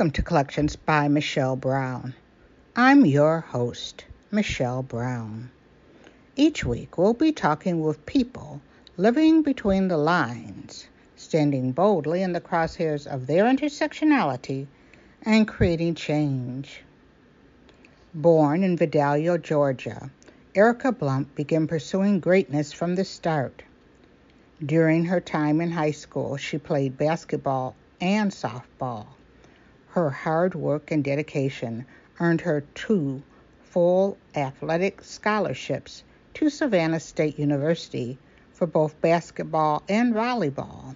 Welcome to Collections by Michelle Brown. I'm your host, Michelle Brown. Each week we'll be talking with people living between the lines, standing boldly in the crosshairs of their intersectionality and creating change. Born in Vidalia, Georgia, Ericka Blount began pursuing greatness from the start. During her time in high school, she played basketball and softball. Her hard work and dedication earned her two full athletic scholarships to Savannah State University for both basketball and volleyball,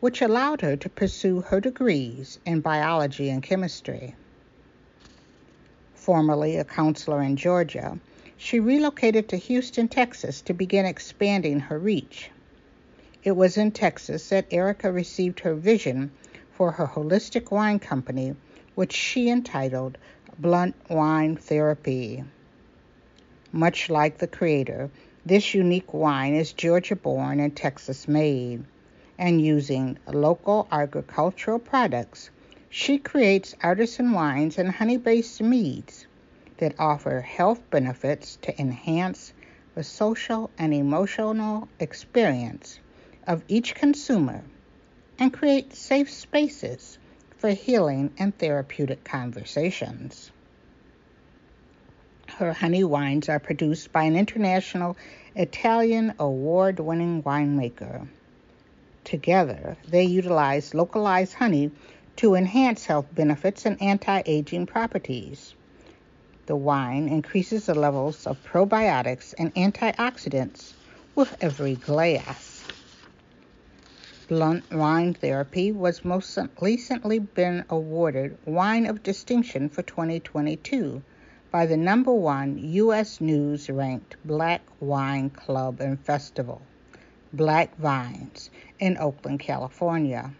which allowed her to pursue her degrees in biology and chemistry. Formerly a counselor in Georgia, she relocated to Houston, Texas to begin expanding her reach. It was in Texas that Ericka received her vision for her holistic wine company, which she entitled Blount Wine Therapy. Much like the creator, this unique wine is Georgia born and Texas made, and using local agricultural products, she creates artisan wines and honey based meads that offer health benefits to enhance the social and emotional experience of each consumer and create safe spaces for healing and therapeutic conversations. Her honey wines are produced by an international Italian award winning winemaker. Together, they utilize localized honey to enhance health benefits and anti aging properties. The wine increases the levels of probiotics and antioxidants with every glass. Blount Wine Therapy was most recently been awarded Wine of Distinction for 2022 by the number one U.S. News ranked Black Wine Club and Festival, Black Vines, in Oakland, California.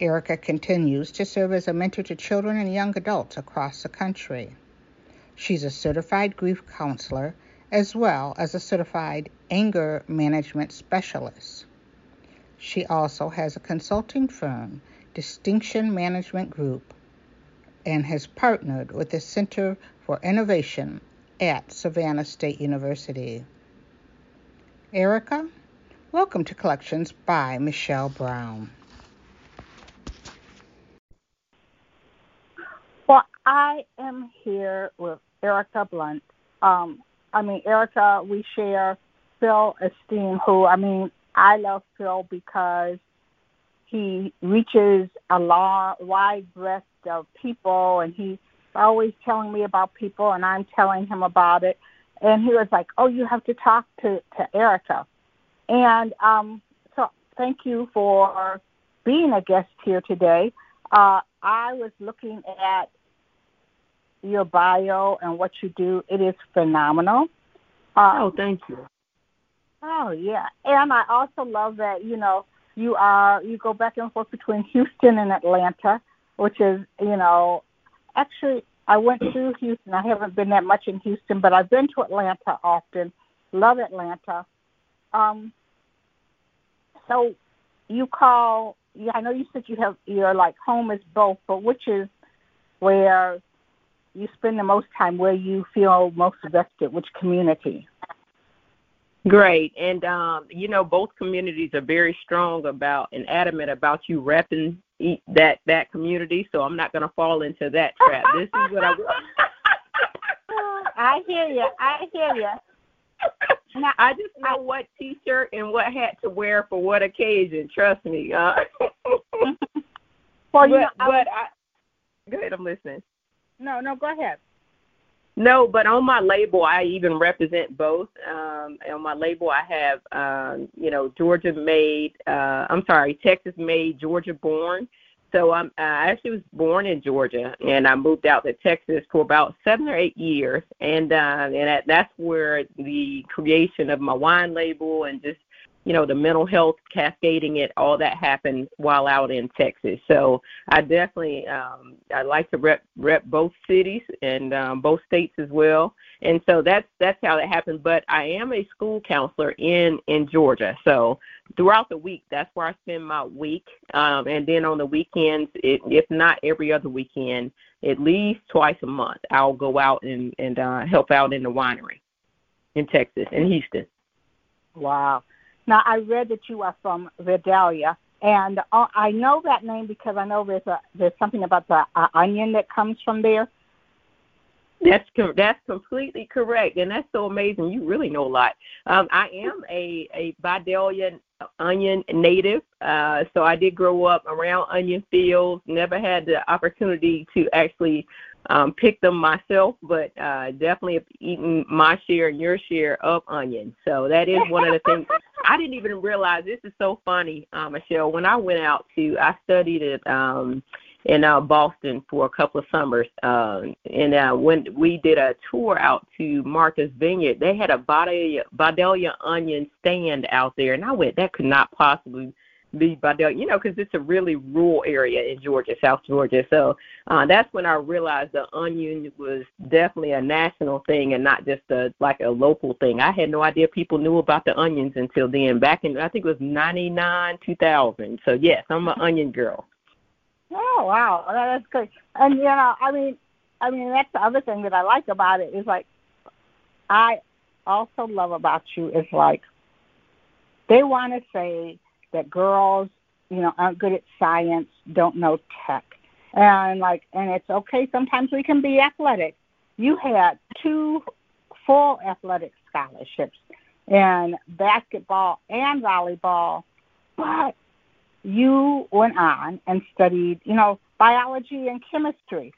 Ericka continues to serve as a mentor to children and young adults across the country. She's a certified grief counselor as well as a certified anger management specialist. She also has a consulting firm, Distinction Management Group, and has partnered with the Center for Innovation at Savannah State University. Ericka, welcome to Collections by Michelle Brown. Well, I am here with Ericka Blount. Um, I mean, Ericka, we share Phil Epstein, who, I mean, I love Phil because he reaches a long, wide breadth of people, and he's always telling me about people, and I'm telling him about it. And he was like, "Oh, you have to talk to to Ericka," and um, so thank you for being a guest here today. Uh, I was looking at your bio and what you do. It is phenomenal. Uh, oh, thank you. Oh yeah, and I also love that you know you are you go back and forth between Houston and Atlanta, which is you know actually I went through Houston. I haven't been that much in Houston, but I've been to Atlanta often. Love Atlanta. Um, so you call yeah, I know you said you have your like home is both, but which is where you spend the most time, where you feel most vested, which community? Great. And um, you know, both communities are very strong about and adamant about you repping that that community. So I'm not going to fall into that trap. this is what I. I hear you. I hear you. Now, I just know I, what T-shirt and what hat to wear for what occasion. Trust me. Uh, well, you but, know, I but I, go ahead. I'm listening. No, no, go ahead. No, but on my label, I even represent both. Um, on my label, I have, um, you know, Georgia made. Uh, I'm sorry, Texas made, Georgia born. So I'm, I actually was born in Georgia, and I moved out to Texas for about seven or eight years, and uh, and that, that's where the creation of my wine label and just you know, the mental health cascading it, all that happened while out in Texas. So I definitely um I like to rep rep both cities and um both states as well. And so that's that's how that happened. But I am a school counselor in in Georgia. So throughout the week, that's where I spend my week. Um and then on the weekends, it, if not every other weekend, at least twice a month, I'll go out and and uh help out in the winery in Texas in Houston. Wow. Now, I read that you are from Vidalia, and uh, I know that name because I know there's a there's something about the uh, onion that comes from there. That's that's completely correct, and that's so amazing. You really know a lot. Um, I am a a Vidalia onion native, uh, so I did grow up around onion fields. Never had the opportunity to actually um, pick them myself, but uh, definitely have eaten my share and your share of onions. So that is one of the things I didn't even realize. This is so funny, uh, Michelle. When I went out to, I studied at um, in uh, Boston for a couple of summers, uh, and uh, when we did a tour out to Martha's Vineyard, they had a Vidalia, Vidalia onion stand out there, and I went, that could not possibly be Vidalia, you know, because it's a really rural area in Georgia, South Georgia. So uh, that's when I realized the onion was definitely a national thing and not just a like a local thing. I had no idea people knew about the onions until then. Back in I think it was '99, 2000. So yes, I'm an onion girl. Oh wow, that's great. And you know, I mean, I mean that's the other thing that I like about it is like, I also love about you is like, they want to say that girls, you know, aren't good at science, don't know tech. And like and it's okay sometimes we can be athletic. You had two full athletic scholarships in basketball and volleyball, but you went on and studied, you know, biology and chemistry.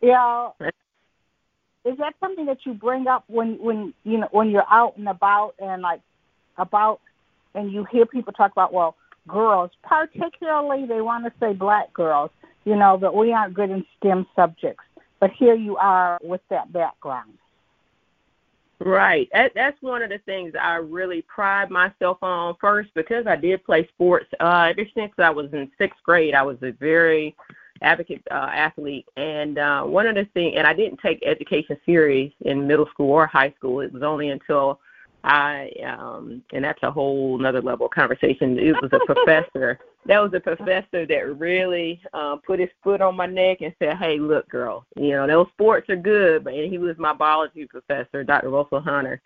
You know, is that something that you bring up when when you know when you're out and about and like about and you hear people talk about well girls, particularly they want to say black girls, you know, that we aren't good in STEM subjects. But here you are with that background. Right. That's one of the things I really pride myself on first because I did play sports. Uh, ever since I was in sixth grade, I was a very advocate uh, athlete. And uh, one of the things, and I didn't take education serious in middle school or high school. It was only until I um and that's a whole another level of conversation. It was a professor. That was a professor that really uh, put his foot on my neck and said, "Hey, look, girl, you know those sports are good." But and he was my biology professor, Dr. Russell Hunter,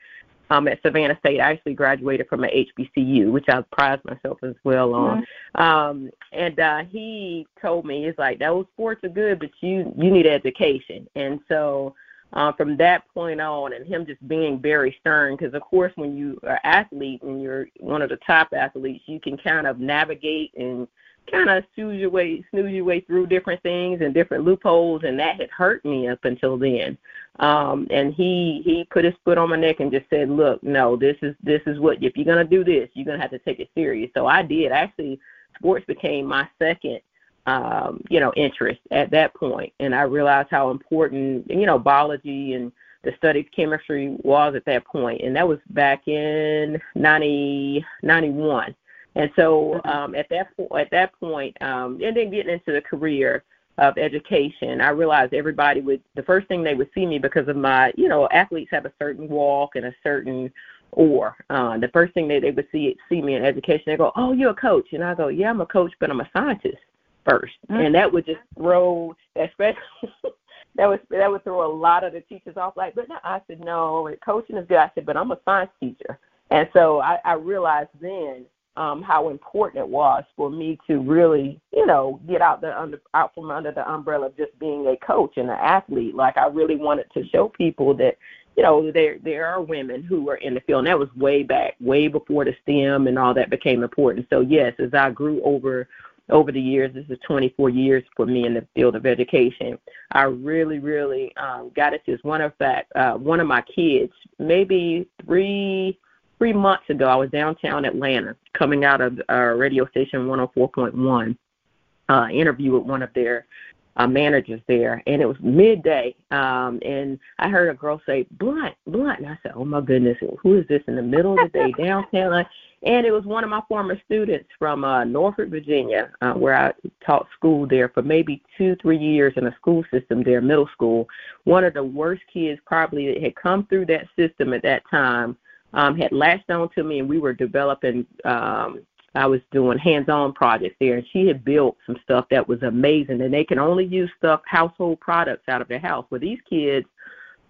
um, at Savannah State. I actually graduated from an HBCU, which I pride myself as well on. Mm-hmm. Um, and uh, he told me, he's like, those sports are good, but you you need education. And so uh, from that point on, and him just being very stern, because of course, when you are athlete and you're one of the top athletes, you can kind of navigate and kind of snooze your way snooze your way through different things and different loopholes and that had hurt me up until then. Um and he he put his foot on my neck and just said look no this is this is what if you're going to do this you're going to have to take it serious. So i did. Actually sports became my second um, you know, interest at that point. And I realized how important, you know, biology and the study of chemistry was at that point. And that was back in 90, 91. And so um, at that po- at that point, um, and then getting into the career of education, I realized everybody would the first thing they would see me because of my, you know, athletes have a certain walk and a certain or uh, the first thing that they would see see me in education, they go, "Oh, you're a coach," and I go, "Yeah, I'm a coach, but I'm a scientist." 1st mm-hmm. and that would just throw, especially that would that would throw a lot of the teachers off. Like, but no, I said no, coaching is good. I said, but I'm a science teacher, and so I, I realized then um, how important it was for me to really, you know, get out the under out from under the umbrella of just being a coach and an athlete. Like I really wanted to show people that, you know, there there are women who are in the field, and that was way back, way before the STEM and all that became important. So yes, as I grew over over the years. This is 24 years for me in the field of education. I really, really um, got it. As one of fact, uh, one of my kids, maybe three three months ago, I was downtown Atlanta, coming out of our radio station 104.1. Uh, interview with one of their uh, managers there, and it was midday. Um, and I heard a girl say "Blount, Blount," and I said, "Oh my goodness, who is this in the middle of the day downtown?" And it was one of my former students from uh, Norfolk, Virginia, uh, where I taught school there for maybe two, three years in a school system there, middle school. One of the worst kids probably that had come through that system at that time um, had latched on to me, and we were developing um, I was doing hands-on projects there, and she had built some stuff that was amazing. And they can only use stuff, household products out of their house. Well, these kids,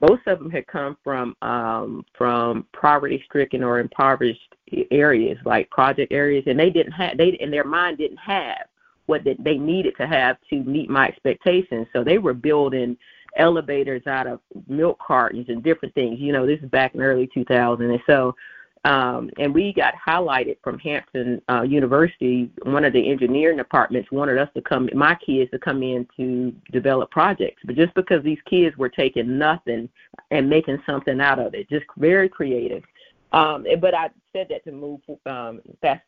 most of them had come from um, from poverty-stricken or impoverished areas, like project areas, and they didn't have they in their mind didn't have what they needed to have to meet my expectations. So they were building elevators out of milk cartons and different things. You know, this is back in early 2000, and so um, and we got highlighted from Hampton uh, University. One of the engineering departments wanted us to come, my kids, to come in to develop projects. But just because these kids were taking nothing and making something out of it, just very creative. Um, but I said that to move um, fast,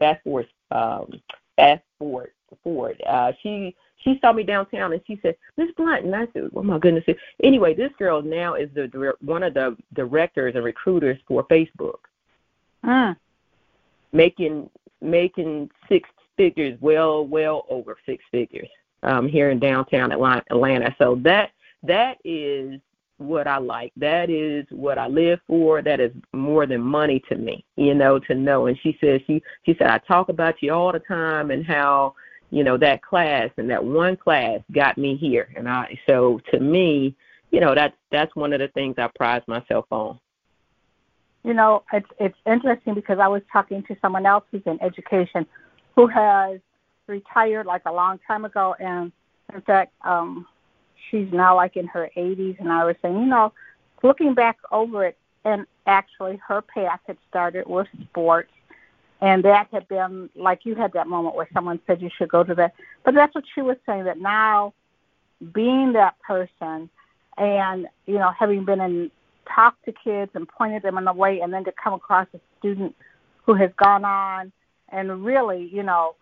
fast forward, um, fast forward, forward. Uh, she she saw me downtown and she said, Miss Blount, and I said, Oh my goodness. Anyway, this girl now is the one of the directors and recruiters for Facebook. Mm. Making making six figures, well, well over six figures um, here in downtown Atlanta. So that that is what I like. That is what I live for. That is more than money to me, you know, to know. And she says she she said I talk about you all the time and how you know that class and that one class got me here. And I so to me, you know, that's that's one of the things I prize myself on. You know, it's it's interesting because I was talking to someone else who's in education who has retired like a long time ago. And in fact, um she's now like in her 80s and I was saying, you know, looking back over it and actually her path had started with sports. And that had been like you had that moment where someone said you should go to that. But that's what she was saying that now being that person and you know having been in talked to kids and pointed them in the way and then to come across a student who has gone on and really, you know,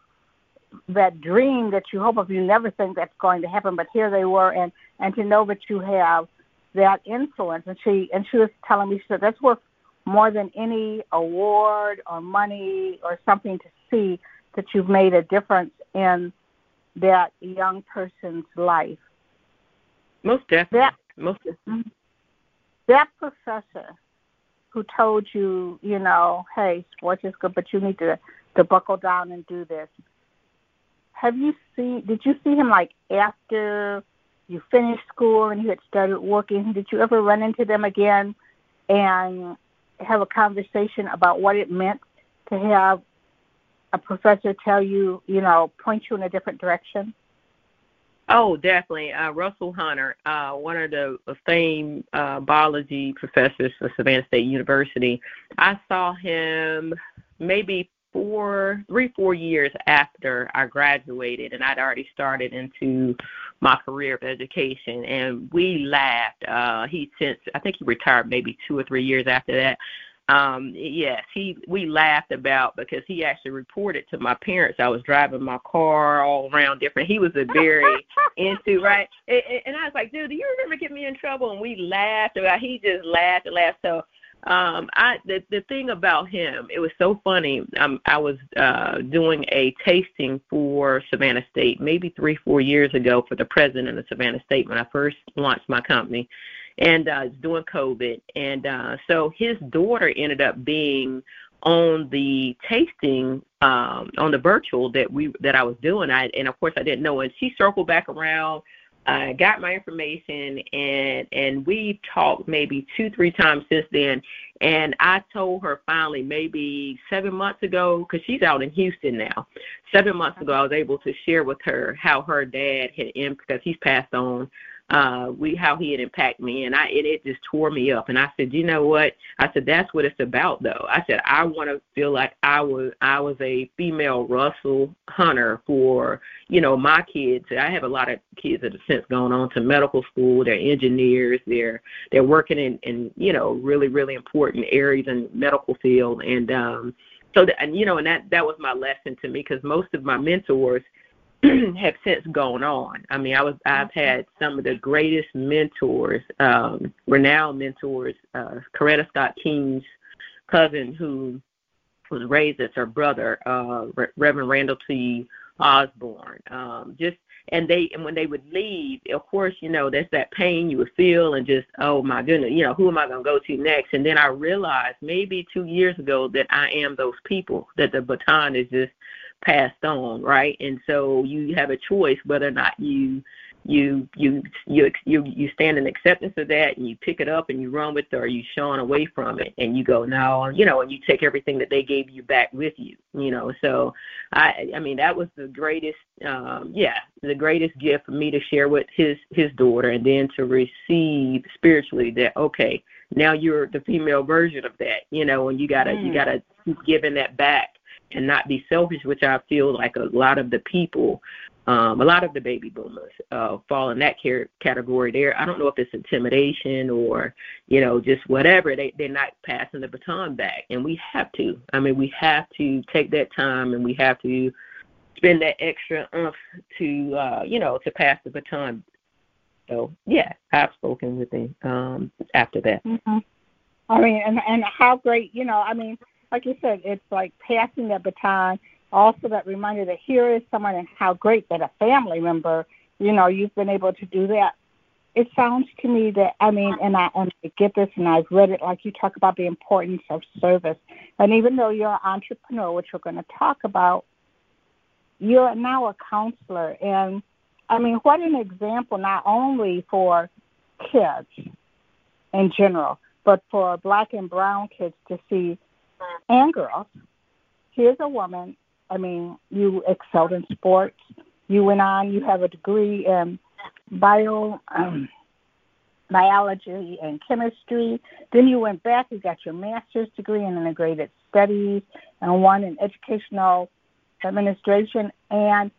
that dream that you hope of you never think that's going to happen, but here they were and and to know that you have that influence and she and she was telling me she said that's worth more than any award or money or something to see that you've made a difference in that young person's life. Most definitely. That, Most definitely. That professor who told you, you know, hey, sports is good, but you need to to buckle down and do this. Have you seen? Did you see him like after you finished school and you had started working? Did you ever run into them again and have a conversation about what it meant to have a professor tell you, you know, point you in a different direction? Oh, definitely. Uh, Russell Hunter, uh, one of the famed uh, biology professors for Savannah State University. I saw him maybe four, three, four years after I graduated, and I'd already started into my career of education. And we laughed. Uh, he since I think he retired maybe two or three years after that um yes he we laughed about because he actually reported to my parents. I was driving my car all around different. He was a very into right? And, and i was like dude do you remember getting me in trouble? And we laughed about he just laughed and laughed. So um i the the thing about him it was so funny. Um i was uh doing a tasting for savannah state maybe three four years ago for the president of savannah state when i first launched my company and uh, during COVID. And uh, so his daughter ended up being on the tasting um, on the virtual that we that I was doing. I and of course I didn't know. And she circled back around. I uh, got my information and and we talked maybe two three times since then and I told her finally maybe seven months ago because she's out in Houston now seven months ago I was able to share with her how her dad had because he's passed on uh we how he had impacted me and I and it just tore me up and I said, you know what? I said that's what it's about though. I said I want to feel like I was I was a female Russell Hunter for you know my kids. I have a lot of kids that have since gone on to medical school. They're engineers. They're they're working in in you know really really important areas in medical field and um so that and you know and that that was my lesson to me because most of my mentors have since gone on. I mean, I was I've had some of the greatest mentors, um, renowned mentors. Uh, Coretta Scott King's cousin, who was raised as her brother, uh, Re- Reverend Randall T. Osborne. Um, just and they and when they would leave, of course, you know, there's that pain you would feel and just, oh my goodness, you know, who am I gonna go to next? And then I realized maybe two years ago that I am those people, that the baton is just passed on, right? And so you have a choice whether or not you you you you you you stand in acceptance of that and you pick it up and you run with it or you shun away from it and you go no you know and you take everything that they gave you back with you you know so i i mean that was the greatest um yeah the greatest gift for me to share with his his daughter and then to receive spiritually that okay now you're the female version of that you know and you gotta mm. you gotta keep giving that back and not be selfish, which I feel like a lot of the people, um, a lot of the baby boomers uh, fall in that care- category there. I don't know if it's intimidation or, you know, just whatever. They, they're not passing the baton back. And we have to. I mean, we have to take that time and we have to spend that extra oomph to, uh, you know, to pass the baton. So, yeah, I've spoken with him um, after that. Mm-hmm. I mean, and and how great, you know, I mean, like you said, it's like passing the baton. Also, that reminder that here is someone, and how great that a family member, you know, you've been able to do that. It sounds to me that I mean, and I, and I get this, and I've read it. Like you talk about the importance of service, and even though you're an entrepreneur, which we're going to talk about, you're now a counselor, and I mean, what an example not only for kids in general, but for black and brown kids to see and girls. Here's a woman. I mean, you excelled in sports. You went on. You have a degree in bio um, biology and chemistry. Then you went back. You got your master's degree in integrated studies and one in educational administration. And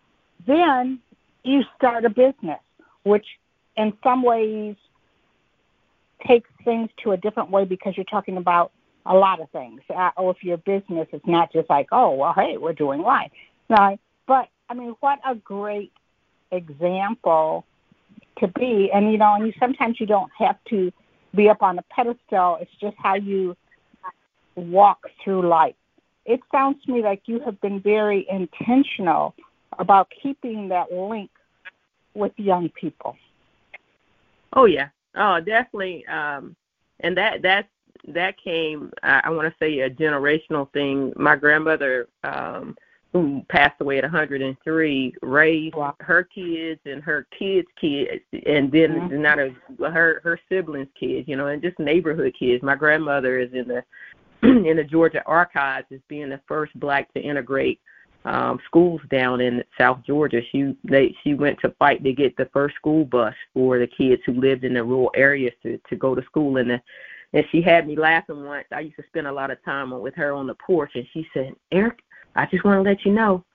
then you start a business, which in some ways takes things to a different way because you're talking about a lot of things. Uh, or if your business is not just like, oh, well, hey, we're doing right. Right. But I mean, what a great example to be. And you know, and you sometimes you don't have to be up on a pedestal. It's just how you walk through life. It sounds to me like you have been very intentional about keeping that link with young people. Oh yeah. Oh, definitely. Um, and that that's that came, I, I want to say, a generational thing. My grandmother, um, who passed away at 103, raised wow. her kids and her kids' kids, and then mm-hmm. not a, her her siblings' kids, you know, and just neighborhood kids. My grandmother is in the in the Georgia archives as being the first black to integrate um schools down in South Georgia. She they she went to fight to get the first school bus for the kids who lived in the rural areas to to go to school in the and she had me laughing once. I used to spend a lot of time with her on the porch, and she said, "Eric, I just want to let you know,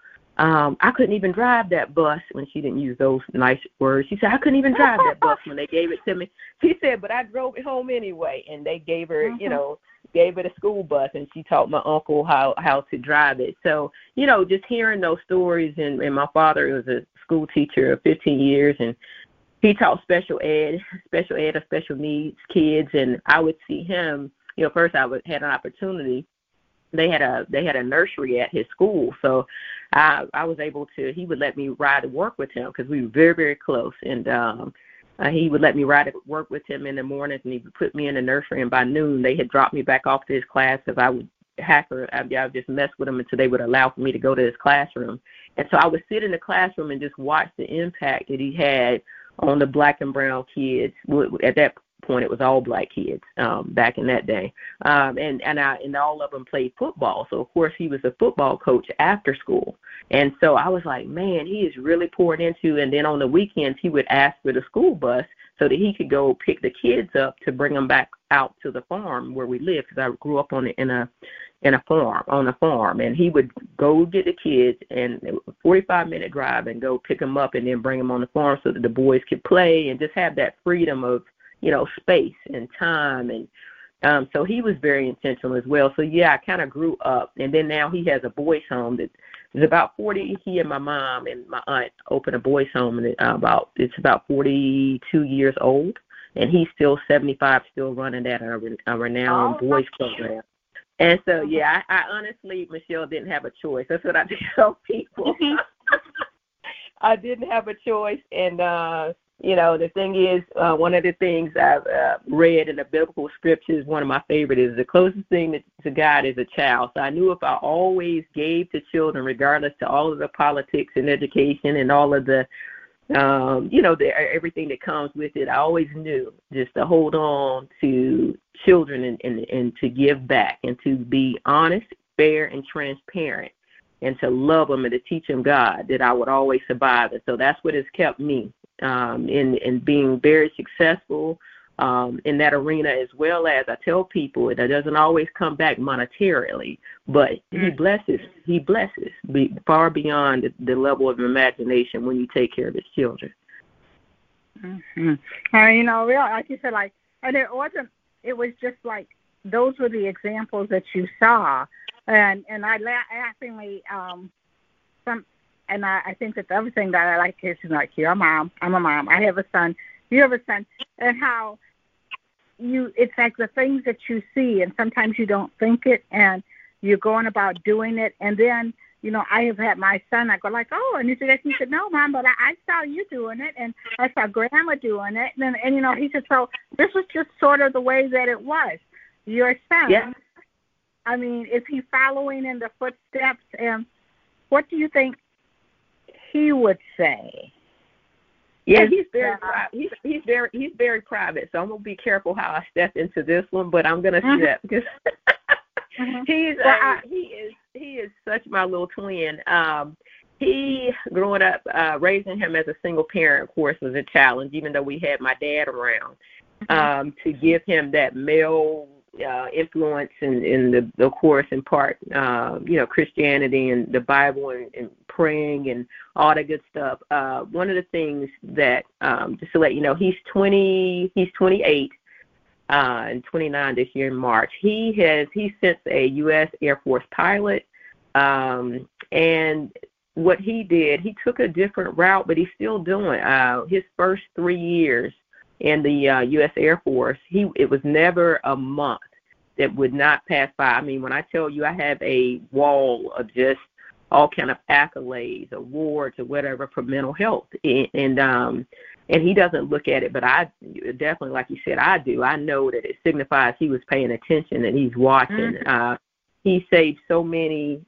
um, I couldn't even drive that bus when she didn't use those nice words. She said I couldn't even drive that bus when they gave it to me. She said, but I drove it home anyway, and they gave her, mm-hmm. you know, gave it a school bus, and she taught my uncle how how to drive it. So you know, just hearing those stories, and, and my father was a school teacher of 15 years, and he taught special ed, special ed of special needs kids, and I would see him. You know, first I would had an opportunity. They had a they had a nursery at his school, so I I was able to. He would let me ride to work with him because we were very very close, and um, uh, he would let me ride to work with him in the mornings, and he would put me in the nursery. And by noon, they had dropped me back off to his class because I would hacker. I, I would just mess with him until they would allow for me to go to his classroom. And so I would sit in the classroom and just watch the impact that he had on the black and brown kids. At that point, it was all black kids um, back in that day, um, and and I and all of them played football. So of course he was a football coach after school, and so I was like, man, he is really pouring into. And then on the weekends, he would ask for the school bus so that he could go pick the kids up to bring them back out to the farm where we lived because I grew up on it in a in a farm on a farm. And he would go get the kids and a 45 minute drive and go pick them up and then bring them on the farm so that the boys could play and just have that freedom of you know space and time. And um so he was very intentional as well. So yeah i kind of grew up. And then now he has a boys home that is about 40 he and my mom and my aunt opened a boys home and it, uh, about it's about 42 years old and he's still 75 still running that a, a renowned oh, boys program and so, yeah, I, I honestly, Michelle, didn't have a choice. That's what I tell people. Mm-hmm. I didn't have a choice, and uh, you know, the thing is, uh, one of the things I've uh, read in the biblical scriptures, one of my favorite is the closest thing to, God is a child. So I knew if I always gave to children, regardless to all of the politics and education and all of the um, you know, the, everything that comes with it. I always knew just to hold on to children and, and, and to give back and to be honest, fair, and transparent and to love them and to teach them God that I would always survive. And so that's what has kept me um, in, in being very successful um, in that arena as well as I tell people it doesn't always come back monetarily, but he mm. blesses. He blesses be, far beyond the, the level of imagination when you take care of his children. Mm-hmm. Uh, you know, real like you said, like, and it wasn't. It was just like those were the examples that you saw, and and I laughingly um, some, and I, I think that the other thing that I like is like, I'm a mom. I'm a mom. I have a son. You have a son, and how you it's like the things that you see and sometimes you don't think it and you're going about doing it and then you know i have had my son i go like oh and he said he said no mom but i, I saw you doing it and i saw grandma doing it and and you know he said so this was just sort of the way that it was your son yeah. i mean is he following in the footsteps and what do you think he would say yeah, he's very uh, he's he's very he's very private. So I'm gonna be careful how I step into this one, but I'm gonna mm-hmm. step because mm-hmm. he's well, uh, I, he is he is such my little twin. Um, he growing up uh, raising him as a single parent, of course, was a challenge. Even though we had my dad around, mm-hmm. um, to give him that male uh, influence in, in the, of course, in part, uh, you know, Christianity and the Bible and, and praying and all that good stuff. Uh, one of the things that, um, just to let you know, he's 20, he's 28 uh, and 29 this year in March. He has, he's since a U.S. Air Force pilot, um, and what he did, he took a different route, but he's still doing uh, his first three years in the uh, U.S. Air Force, he it was never a month that would not pass by. I mean, when I tell you I have a wall of just all kind of accolades, awards, or whatever for mental health, and, and um, and he doesn't look at it, but I definitely, like you said, I do. I know that it signifies he was paying attention and he's watching. Mm-hmm. Uh, he saved so many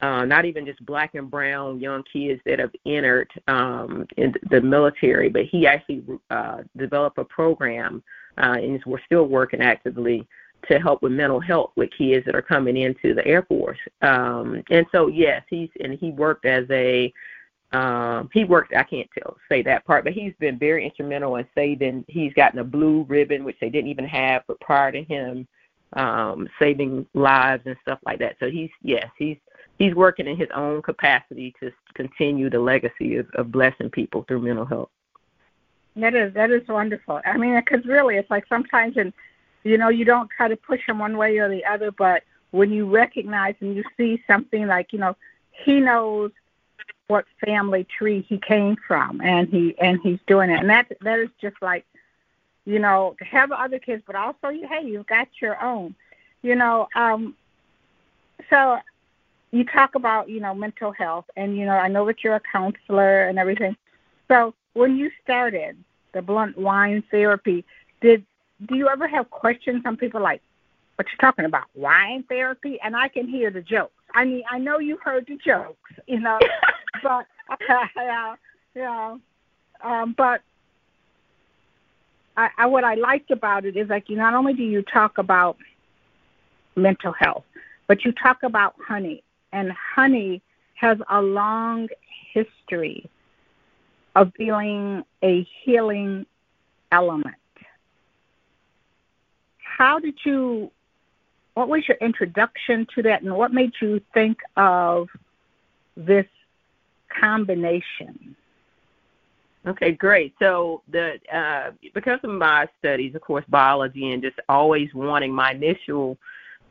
uh, not even just black and brown young kids that have entered um, in the military, but he actually uh, developed a program, uh, and we're still working actively to help with mental health with kids that are coming into the Air Force. Um, and so, yes, he's and he worked as a um, he worked. I can't tell say that part, but he's been very instrumental in saving. He's gotten a blue ribbon, which they didn't even have, but prior to him, um, saving lives and stuff like that. So he's yes, he's he's working in his own capacity to continue the legacy of, of blessing people through mental health. That is that is wonderful. I mean, because really, it's like sometimes, and you know, you don't try to push him one way or the other, but when you recognize and you see something like, you know, he knows what family tree he came from, and he and he's doing it, and that that is just like, you know, to have other kids, but also, hey, you've got your own, you know. um So you talk about you know mental health and you know i know that you're a counselor and everything. So when you started the Blount wine therapy did do you ever have questions from people like what you talking about wine therapy? And i can hear the jokes. I mean i know you heard the jokes you know but yeah yeah. Um but I, I what i liked about it is like you not only do you talk about mental health but you talk about honey and honey has a long history of being a healing element. How did you, what was your introduction to that, and what made you think of this combination? Okay, great. So the uh, because of my studies, of course, biology, and just always wanting my initial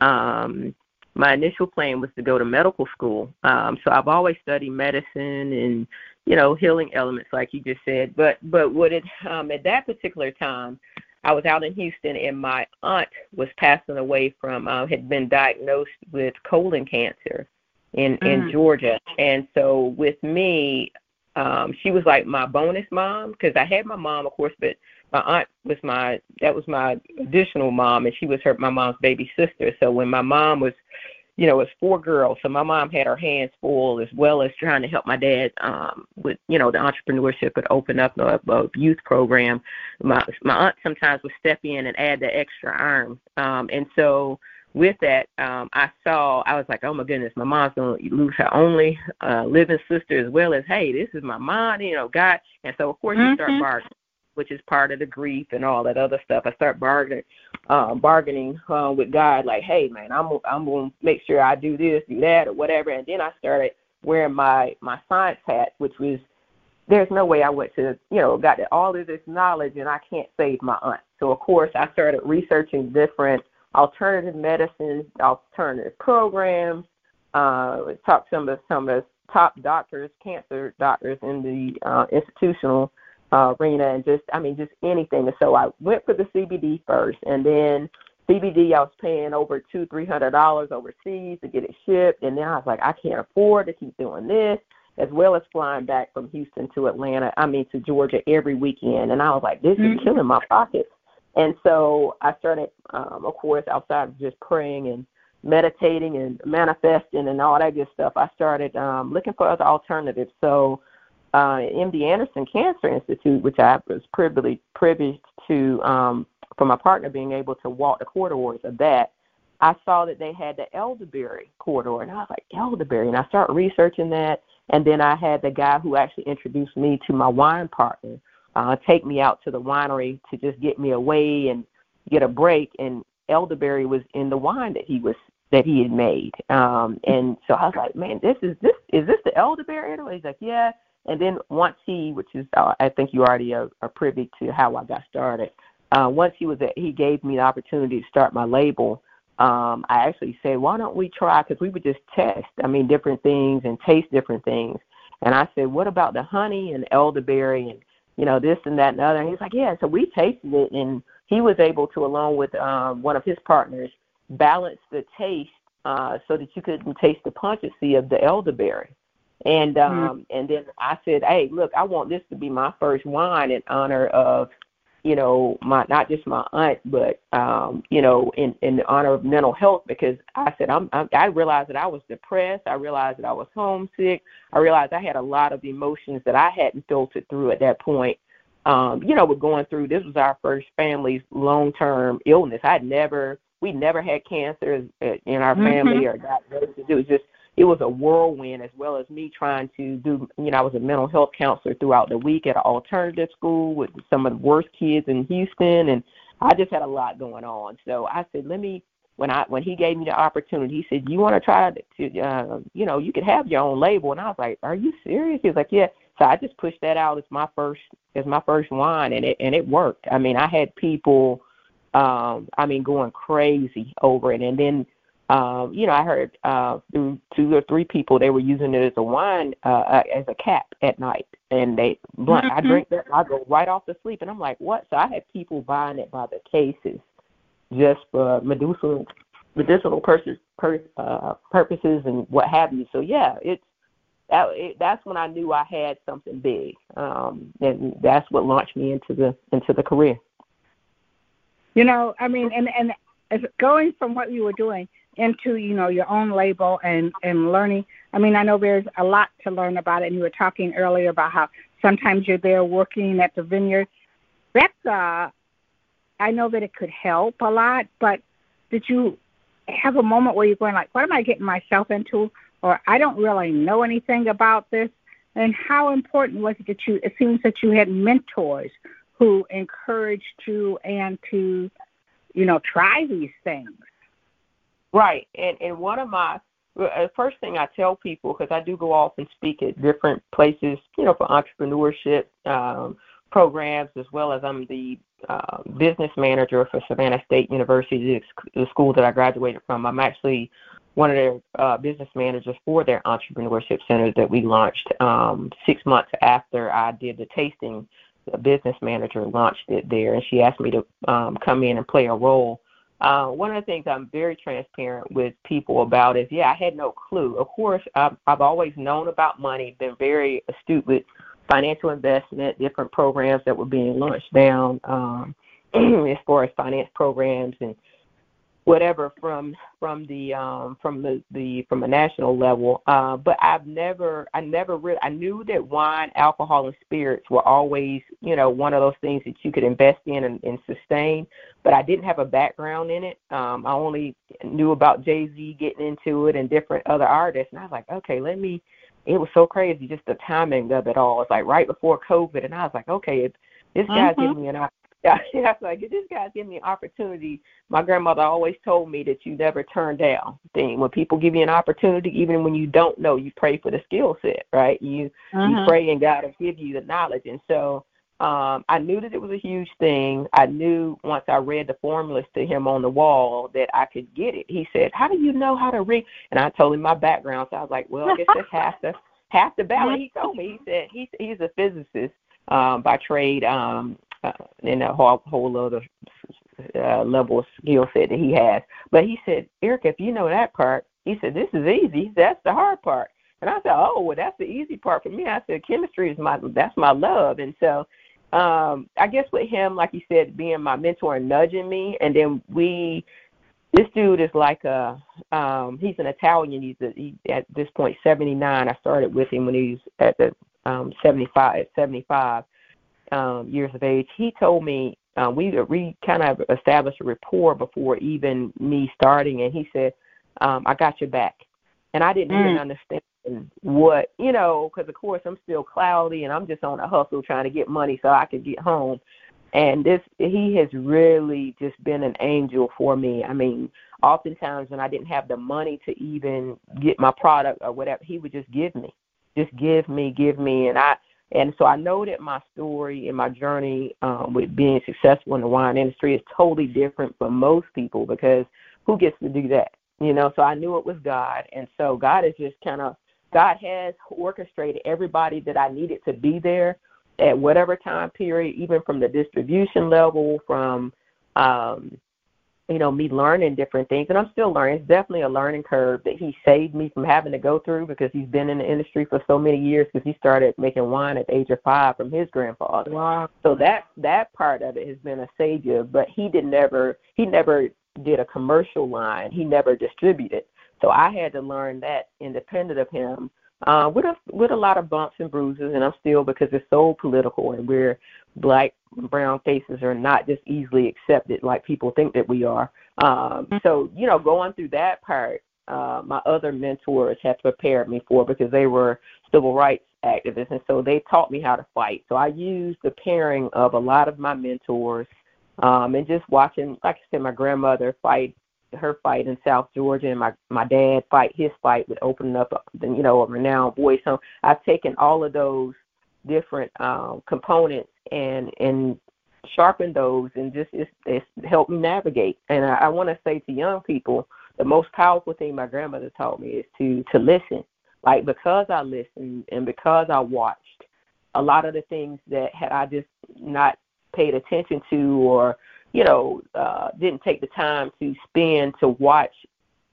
um, my initial plan was to go to medical school. Um, so I've always studied medicine and you know healing elements, like you just said. But but what it um, at that particular time, I was out in Houston, and my aunt was passing away from uh, had been diagnosed with colon cancer in mm. in Georgia, and so with me, um, she was like my bonus mom because I had my mom, of course, but my aunt was my that was my additional mom, and she was her my mom's baby sister. So when my mom was you know, it's four girls, so my mom had her hands full as well as trying to help my dad um with, you know, the entrepreneurship could open up a, a youth program. My my aunt sometimes would step in and add the extra arm. Um and so with that, um I saw I was like, Oh my goodness, my mom's gonna lose her only uh living sister as well as, hey, this is my mom, you know, God and so of course mm-hmm. you start bargaining which is part of the grief and all that other stuff. I start bargaining, uh, bargaining uh, with God, like, hey man, I'm I'm gonna make sure I do this, do that, or whatever. And then I started wearing my my science hat, which was there's no way I went to you know got all of this knowledge and I can't save my aunt. So of course I started researching different alternative medicines, alternative programs. Uh, talked to some of some of the top doctors, cancer doctors in the uh, institutional uh, arena and just I mean just anything. And so I went for the CBD first, and then CBD I was paying over two three hundred dollars overseas to get it shipped, and then I was like I can't afford to keep doing this, as well as flying back from Houston to Atlanta. I mean to Georgia every weekend, and I was like this mm-hmm. is killing my pockets. And so I started, um, of course, outside of just praying and meditating and manifesting and all that good stuff. I started um, looking for other alternatives. So uh, MD Anderson Cancer Institute, which I was privileged privileged to um, for my partner being able to walk the corridors of that. I saw that they had the elderberry corridor, and I was like, elderberry, and I started researching that. And then I had the guy who actually introduced me to my wine partner uh, take me out to the winery to just get me away and get a break. And elderberry was in the wine that he was that he had made. Um, and so I was like, man, this is this is this the elderberry? And he's like, yeah. And then once he, which is uh, I think you already are, are privy to how I got started. Uh, once he was, at, he gave me the opportunity to start my label. Um, I actually said, why don't we try? Because we would just test. I mean, different things and taste different things. And I said, what about the honey and elderberry and you know this and that and other? And he's like, yeah. So we tasted it, and he was able to, along with um, one of his partners, balance the taste uh, so that you couldn't taste the pungency of the elderberry. And mm-hmm. um mm-hmm. and then I said, Hey, look, I want this to be my first wine in honor of, you know, my not just my aunt, but um, you know, in in honor of mental health because I said I'm, I'm I realized that I was depressed, I realized that I was homesick, I realized I had a lot of emotions that I hadn't filtered through at that point. Um, you know, we're going through this was our first family's long term illness. I'd never we never had cancer in our family mm-hmm. or diagnosed. It was just it was a whirlwind as well as me trying to do you know i was a mental health counselor throughout the week at an alternative school with some of the worst kids in houston and i just had a lot going on. So i said let me when i when he gave me the opportunity he said you want to try to uh, you know you could have your own label and i was like are you serious? He was like yeah. So i just pushed that out as my first as my first wine and it and it worked. I mean i had people um i mean going crazy over it and then um, you know, I heard uh, through two or three people they were using it as a wine, uh, uh as a cap at night, and they blunt. Mm-hmm. I drink that, I go right off to sleep, and I'm like, what? So I had people buying it by the cases, just for medicinal, medicinal purposes, per, uh, purposes and what have you. So yeah, it's that. It, that's when I knew I had something big, um, and that's what launched me into the into the career. You know, I mean, and and as going from what you were doing into you know your own label and and learning. I mean i know there's a lot to learn about it and you were talking earlier about how sometimes you're there working at the vineyard. That's uh i know that it could help a lot but did you have a moment where you're going like what am i getting myself into? Or i don't really know anything about this. And how important was it that you it seems that you had mentors who encouraged you and to, you know, try these things. Right, and and one of my uh, first thing I tell people because I do go off and speak at different places, you know, for entrepreneurship um, programs as well as I'm the uh, business manager for Savannah State University, the school that I graduated from. I'm actually one of their uh, business managers for their entrepreneurship center that we launched um, six months after I did the tasting. The business manager launched it there, and she asked me to um, come in and play a role. Uh, one of the things I'm very transparent with people about is, yeah, I had no clue. Of course, I've, I've always known about money, been very astute with financial investment, different programs that were being launched down um, as far as finance programs and whatever from from the um from the the from a national level. Uh but i've never i never really i knew that wine alcohol and spirits were always you know one of those things that you could invest in and, and sustain but i didn't have a background in it. Um i only knew about Jay-Z getting into it and different other artists and i was like okay let me it was so crazy just the timing of it all. It's like right before covid and i was like okay if this guy's mm-hmm. giving me an yeah, yeah. Like if this guy's giving me an opportunity. My grandmother always told me that you never turn down thing. When people give you an opportunity, even when you don't know, you pray for the skill set, right? You uh-huh. you pray and God will give you the knowledge. And so um, I knew that it was a huge thing. I knew once I read the formulas to him on the wall that I could get it. He said, "How do you know how to read?" And I told him my background. So I was like, "Well, I guess that's half the half the battle." He told me. He said he's he's a physicist um, by trade. Um, uh, in a whole whole other uh, level of skill set that he has. But he said, Eric, if you know that part, he said this is easy. That's the hard part. And I said, oh, well, that's the easy part for me. I said, chemistry is my that's my love. And so, um, I guess with him, like you said, being my mentor and nudging me, and then we. This dude is like a um he's an Italian. He's a, he, at this point 79. I started with him when he was at the um 75 75 um, years of age, he told me uh, we we kind of established a rapport before even me starting, and he said, um, "I got your back," and I didn't mm. even understand what you know, because of course I'm still cloudy and I'm just on a hustle trying to get money so I could get home. And this, he has really just been an angel for me. I mean, oftentimes when I didn't have the money to even get my product or whatever, he would just give me, just give me, give me, and I and so I know that my story and my journey um, with being successful in the wine industry is totally different from most people because who gets to do that? You know, so I knew it was God. And so God is just kind of, God has orchestrated everybody that I needed to be there at whatever time period, even from the distribution level, from um, you know, me learning different things, and I'm still learning. It's definitely a learning curve that he saved me from having to go through because he's been in the industry for so many years. Because he started making wine at the age of five from his grandfather. Wow. So that that part of it has been a savior. But he did never he never did a commercial line. He never distributed. So I had to learn that independent of him uh, with a with a lot of bumps and bruises, and I'm still because it's so political, and we're black brown faces are not just easily accepted like people think that we are. Um, mm-hmm. so you know, going through that part, uh, my other mentors had prepared me for because they were civil rights activists, and so they taught me how to fight. So I used the pairing of a lot of my mentors, um, and just watching, like I said, my grandmother fight her fight in South Georgia and my my dad fight his fight with opening up you know a renowned voice. So I've taken all of those different um, components and and sharpened those and just it's, it's helped me navigate. And I, I want to say to young people, the most powerful thing my grandmother taught me is to to listen. Like because I listened and because I watched, a lot of the things that had I just not paid attention to or you know, uh, didn't take the time to spend to watch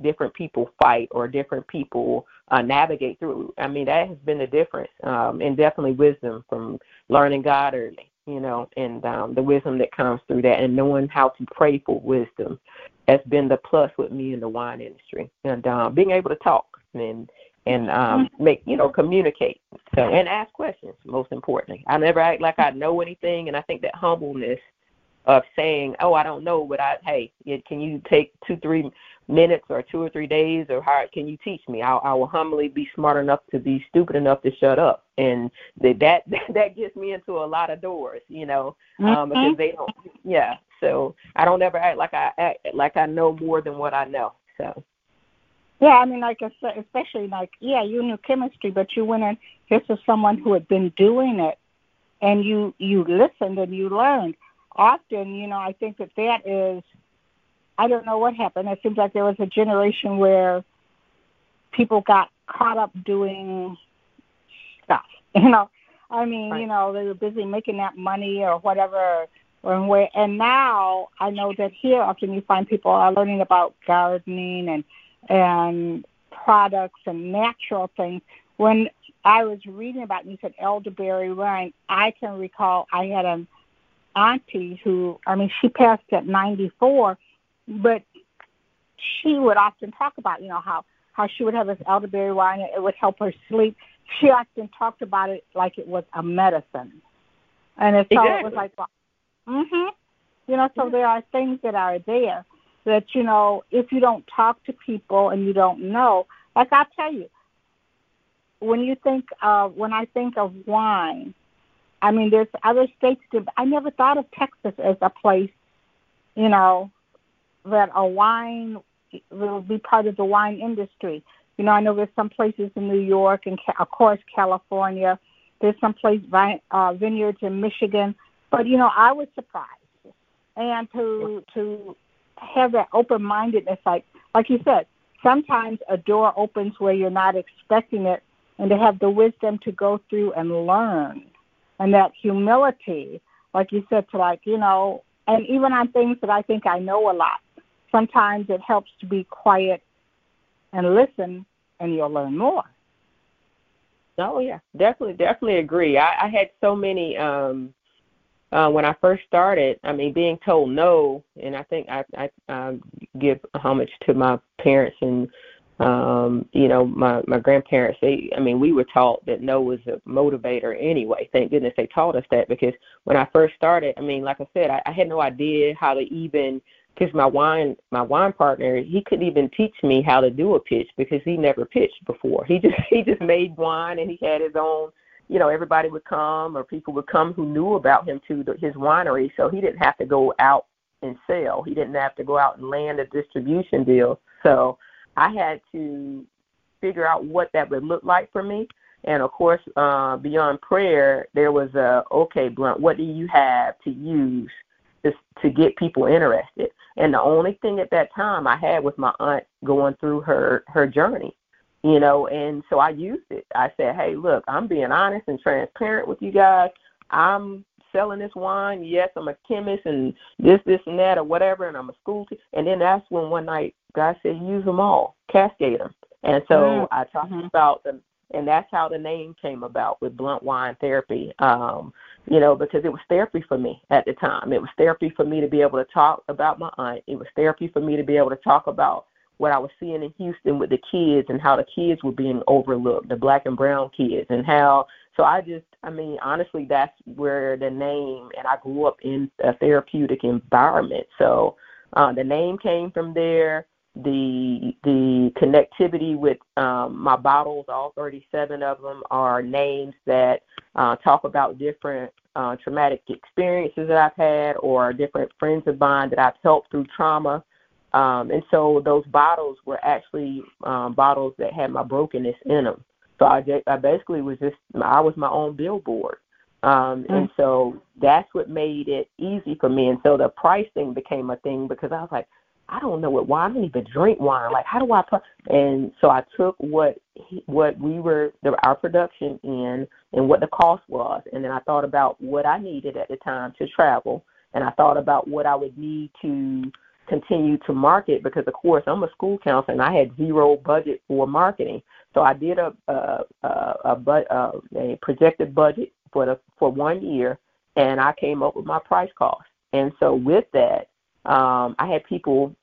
different people fight or different people uh, navigate through. I mean, that has been the difference, um, and definitely wisdom from learning God early, you know, and um, the wisdom that comes through that, and knowing how to pray for wisdom has been the plus with me in the wine industry, and um, being able to talk and and um, make you know communicate so and ask questions. Most importantly, I never act like I know anything, and I think that humbleness of saying, "Oh, I don't know," but I, hey, can you take two, three minutes or two or three days or how can you teach me? I, I will humbly be smart enough to be stupid enough to shut up, and that that that gets me into a lot of doors, you know, um, mm-hmm. because they don't. Yeah, so I don't ever act like I act like I know more than what I know. So. Yeah, I mean, like I said, especially like, yeah, you knew chemistry, but you went in. This is someone who had been doing it, and you you listened and you learned. Often, you know, I think that that is I don't know what happened. It seems like there was a generation where people got caught up doing stuff. You know, I mean, right. you know, they were busy making that money or whatever. Or where, and now I know that here often you find people are learning about gardening and and products and natural things. When I was reading about, and you said elderberry wine, I can recall I had an auntie who, I mean, she passed at 94, but she would often talk about, you know, how how she would have this elderberry wine and it would help her sleep. She often talked about it like it was a medicine, and it's exactly. it was like, well, mhm, you know. So there are things that are there that you know if you don't talk to people and you don't know, like I'll tell you, when you think of when I think of wine, I mean, there's other states. That, I never thought of Texas as a place, you know, that a wine will be part of the wine industry. You know, I know there's some places in New York and of course California. There's some place uh, vineyards in Michigan, but you know, I was surprised, and to to have that open mindedness, like like you said, sometimes a door opens where you're not expecting it, and to have the wisdom to go through and learn, and that humility, like you said, to like you know, and even on things that I think I know a lot, sometimes it helps to be quiet and listen, and you'll learn more. Oh yeah, definitely, definitely agree. I, I had so many um uh when I first started. I mean, being told no, and I think I I, I give homage to my parents and um you know my my grandparents they i mean we were taught that no was a motivator anyway. Thank goodness they taught us that because when i first started i mean like i said i, I had no idea how to even because my wine my wine partner he couldn't even teach me how to do a pitch because he never pitched before. He just he just made wine and he had his own you know everybody would come or people would come who knew about him to his winery. So he didn't have to go out and sell. He didn't have to go out and land a distribution deal. So i had to figure out what that would look like for me and of course uh beyond prayer there was a okay Blount what do you have to use to, to get people interested and the only thing at that time I had was my aunt going through her her journey, you know, and so I used it. I said, "Hey, look, I'm being honest and transparent with you guys. I'm selling this wine. Yes, I'm a chemist and this, this, and that, or whatever, and I'm a school teacher." And then that's when one night God said, "Use them all, cascade them." And so mm-hmm. I talked mm-hmm. about them, and that's how the name came about with Blount Wine Therapy um you know because it was therapy for me at the time it was therapy for me to be able to talk about my aunt it was therapy for me to be able to talk about what I was seeing in Houston with the kids and how the kids were being overlooked the black and brown kids and how so I just I mean honestly that's where the name and I grew up in a therapeutic environment so uh the name came from there the the connectivity with um, my bottles, all 37 of them are names that uh, talk about different uh, traumatic experiences that I've had or different friends of mine that I've helped through trauma. Um, and so those bottles were actually um, bottles that had my brokenness in them. So I, I basically was just I was my own billboard. Um, mm. And so that's what made it easy for me. And so the price thing became a thing because I was like, I don't know what wine. I don't even drink wine. Like, how do I put? And so I took what he, what we were the, our production in and what the cost was, and then I thought about what I needed at the time to travel, and I thought about what I would need to continue to market because, of course, I'm a school counselor and I had zero budget for marketing. So I did a a a, a, a, projected budget for the for one year, and I came up with my price cost. And so with that um, I had people,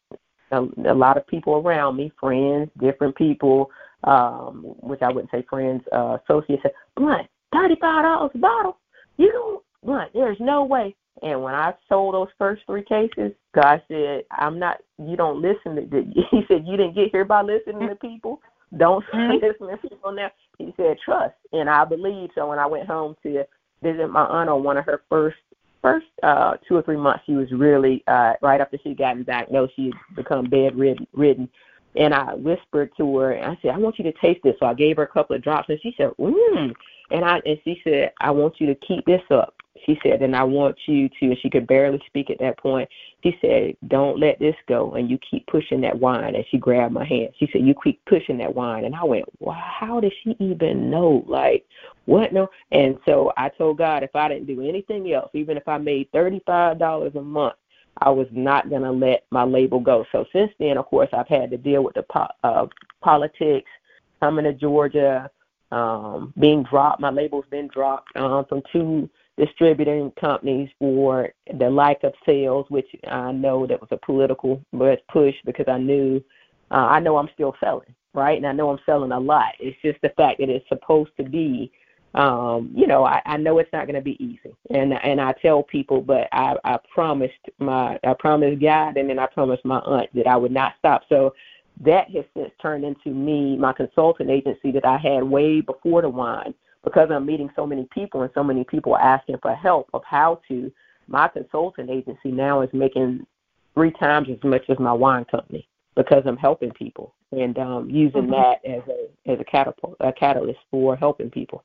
a, a lot of people around me, friends, different people, um, which I wouldn't say friends, uh, associates, said, Blount, $35 a bottle? You don't, Blount, there's no way. And when I sold those first three cases, God said, "I'm not. You don't listen to." He said, "You didn't get here by listening to people. Don't mm-hmm. listen to people now." He said, "Trust." And I believe. So when I went home to visit my aunt on one of her first first uh two or three months, she was really uh right after she gotten diagnosed, she had become bedridden. And I whispered to her, and I said, "I want you to taste this." So I gave her a couple of drops, and she said, "Mmm." And I and she said, "I want you to keep this up." She said, and I want you to, and she could barely speak at that point. She said, don't let this go, and you keep pushing that wine. And she grabbed my hand. She said, you keep pushing that wine. And I went, wow, how does she even know? Like, what? No. And so I told God, if I didn't do anything else, even if I made $35 a month, I was not going to let my label go. So since then, of course, I've had to deal with the po- uh, politics, coming to Georgia, um, being dropped. My label's been dropped um, from two distributing companies for the lack of sales, which I know that was a political push because I knew uh, I know I'm still selling, right? And I know I'm selling a lot. It's just the fact that it's supposed to be. Um, you know, I, I know it's not going to be easy, and and I tell people, but I, I promised my I promised God, and then I promised my aunt that I would not stop. So that has since turned into me my consulting agency that I had way before the wine because I'm meeting so many people and so many people asking for help of how to, my consulting agency now is making three times as much as my wine company because I'm helping people and um, using mm-hmm. that as a as a catapult a catalyst for helping people.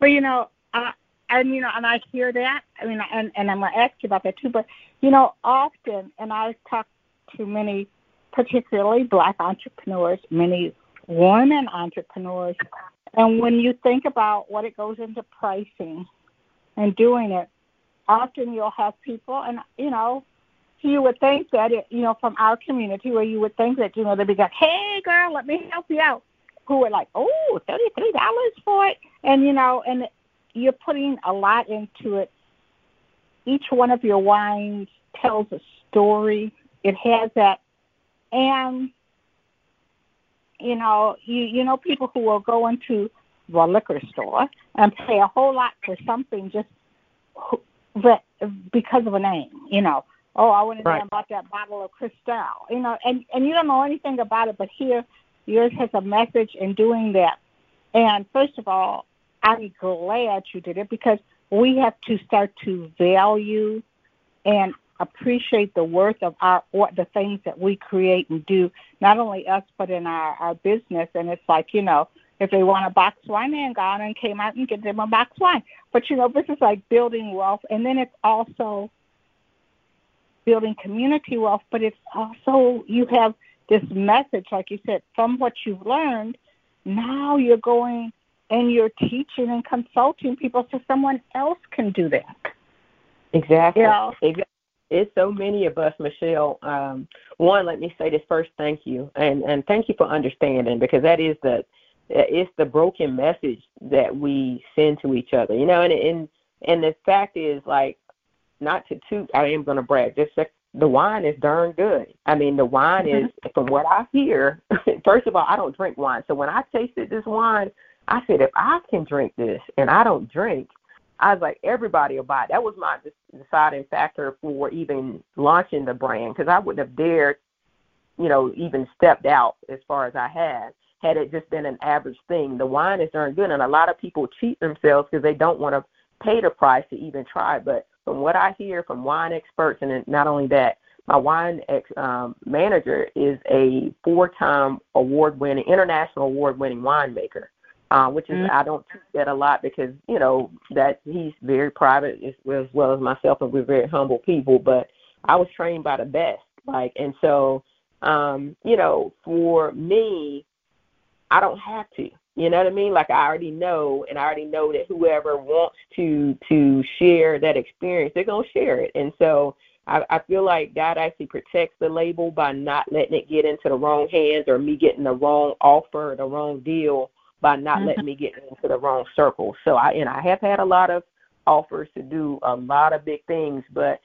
Well, you know, I, and you know, and I hear that. I mean, and and I'm gonna ask you about that too. But you know, often, and I talk to many, particularly Black entrepreneurs, many women entrepreneurs and when you think about what it goes into pricing and doing it, often you'll have people, and you know, you would think that it, you know, from our community, where you would think that you know they'd be like, "Hey, girl, let me help you out," who are like, "Oh, thirty three dollars for it," and you know, and you're putting a lot into it. Each one of your wines tells a story. It has that, and you know, you you know people who will go into the liquor store and pay a whole lot for something just because of a name, you know. Oh, I went in right. there and bought that bottle of Cristal, you know, and and you don't know anything about it, but here yours has a message in doing that. And first of all, I'm glad you did it because we have to start to value and appreciate the worth of our what the things that we create and do, not only us but in our our business. And it's like you know, if they want a box wine, they gone and came out and get them a box wine. But you know, this is like building wealth, and then it's also building community wealth. But it's also you have this message, like you said, from what you've learned. Now you're going and you're teaching and consulting people so someone else can do that. Exactly. Yeah. Exactly it's so many of us, Michelle. Um, one, let me say this first, thank you, and and thank you for understanding because that is the it's the broken message that we send to each other, you know. And and and the fact is, like, not to toot, I am going to brag. Just the wine is darn good. I mean, the wine is, mm-hmm. from what I hear. first of all, I don't drink wine, so when I tasted this wine, I said, if I can drink this and I don't drink, I was like, everybody will buy it. That was my deciding factor for even launching the brand because I wouldn't have dared, you know, even stepped out as far as I had had it just been an average thing. The wine is darn good, and a lot of people cheat themselves because they don't want to pay the price to even try. But from what I hear from wine experts, and not only that, my wine ex, um, manager is a four-time award-winning, international award-winning winemaker uh, which is mm-hmm. I don't teach that a lot because you know that he's very private as well, as well as myself, and we're very humble people. But I was trained by the best, like, and so um, you know, for me, I don't have to. You know what I mean? Like I already know, and I already know that whoever wants to to share that experience, they're gonna share it. And so I, I feel like God actually protects the label by not letting it get into the wrong hands or me getting the wrong offer, or the wrong deal by not mm-hmm. letting me get into the wrong circle. So I and I have had a lot of offers to do a lot of big things, but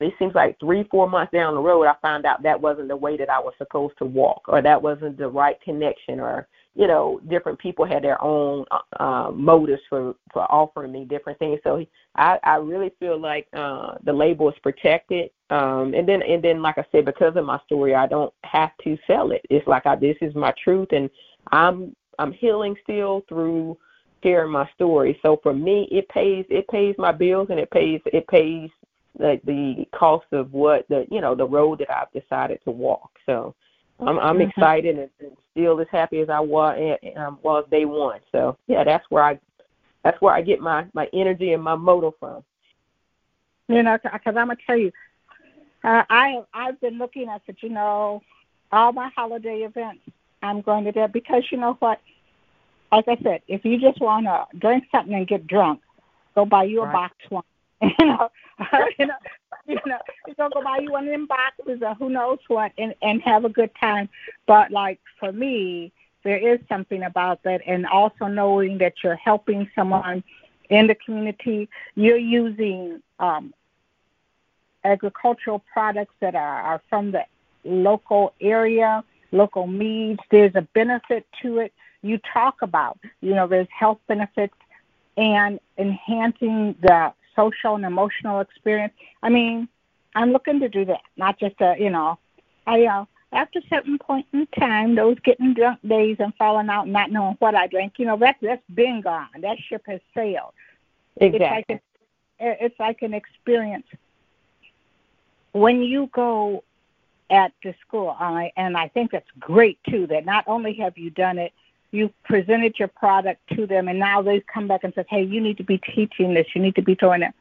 it seems like three, four months down the road, I found out that wasn't the way that I was supposed to walk, or that wasn't the right connection, or you know, different people had their own uh, motives for for offering me different things. So I I really feel like uh, the label is protected. Um, and then and then like I said, because of my story, I don't have to sell it. It's like I this is my truth, and I'm I'm healing still through sharing my story. So for me, it pays it pays my bills and it pays it pays like the cost of what the you know the road that I've decided to walk. So I'm I'm mm-hmm. excited and, and still as happy as I was um, was day one. So yeah, that's where I that's where I get my my energy and my motive from. You know, because I'm gonna tell you, uh, I I've been looking at it. You know, all my holiday events I'm going to do it because you know what. Like I said, if you just want to drink something and get drunk, go buy you a right. box one. you know, you know, you know, you don't go buy you one of them boxes or who knows what and and have a good time. But like for me, there is something about that, and also knowing that you're helping someone in the community. You're using um, agricultural products that are, are from the local area, local needs. There's a benefit to it. You talk about, you know, there's health benefits and enhancing the social and emotional experience. I mean, I'm looking to do that, not just a, you know, I uh, after a certain point in time, those getting drunk days and falling out, and not knowing what I drank, you know, that that's been gone. That ship has sailed. Exactly. It's like, a, it's like an experience. When you go at the school, I, and I think that's great too. That not only have you done it you've presented your product to them, and now they've come back and said, hey, you need to be teaching this, you need to be doing it.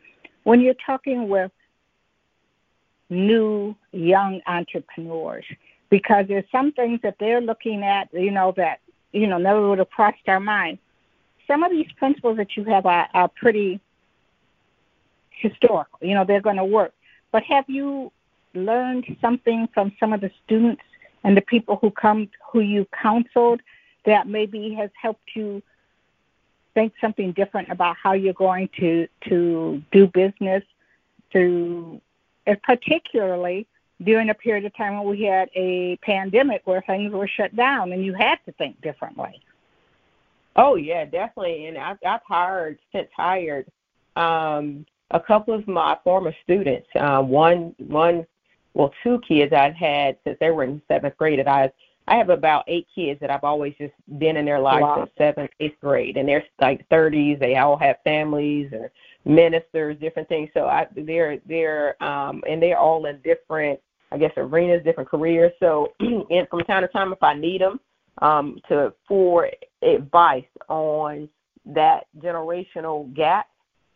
When you're talking with new young entrepreneurs, because there's some things that they're looking at, you know, that, you know, never would have crossed our mind. Some of these principles that you have are, are pretty historical. You know, they're going to work. But have you learned something from some of the students and the people who come who you counseled that maybe has helped you think something different about how you're going to to do business to particularly during a period of time when we had a pandemic where things were shut down and you had to think differently. Oh yeah, definitely. And I've I've hired since hired um a couple of my former students. Uh, one one well two kids I've had since they were in seventh grade that I I have about eight kids that I've always just been in their lives wow. since seventh, eighth grade, and they're like 30s. They all have families and ministers, different things. So I, they're they're um, and they're all in different, I guess, arenas, different careers. So, and from time to time, if I need them um, to for advice on that generational gap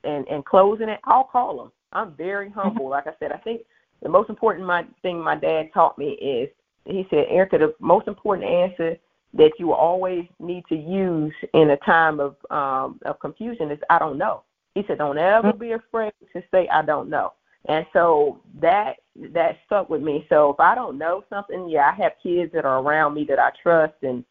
and and closing it, I'll call them. I'm very mm-hmm. humble. Like I said, I think the most important my thing my dad taught me is he said, Ericka, the most important answer that you always need to use in a time of um, of confusion is I don't know. He said, don't ever be afraid to say I don't know. And so that that stuck with me. So if I don't know something, yeah, I have kids that are around me that I trust, and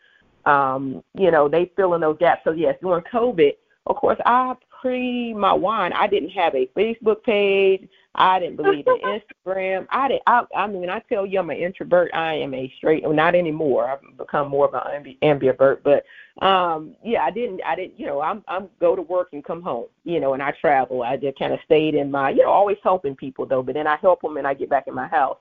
um, you know they fill in those gaps. So yes, during COVID, of course, I pre my wine, I didn't have a Facebook page. I didn't believe in Instagram. I did. I, I mean, I tell you, I'm an introvert. I am a straight. Well, not anymore. I've become more of an ambivert. But um, yeah, I didn't. I didn't. You know, I'm I'm go to work and come home. You know, and I travel. I just kind of stayed in my. You know, always helping people though. But then I help them and I get back in my house.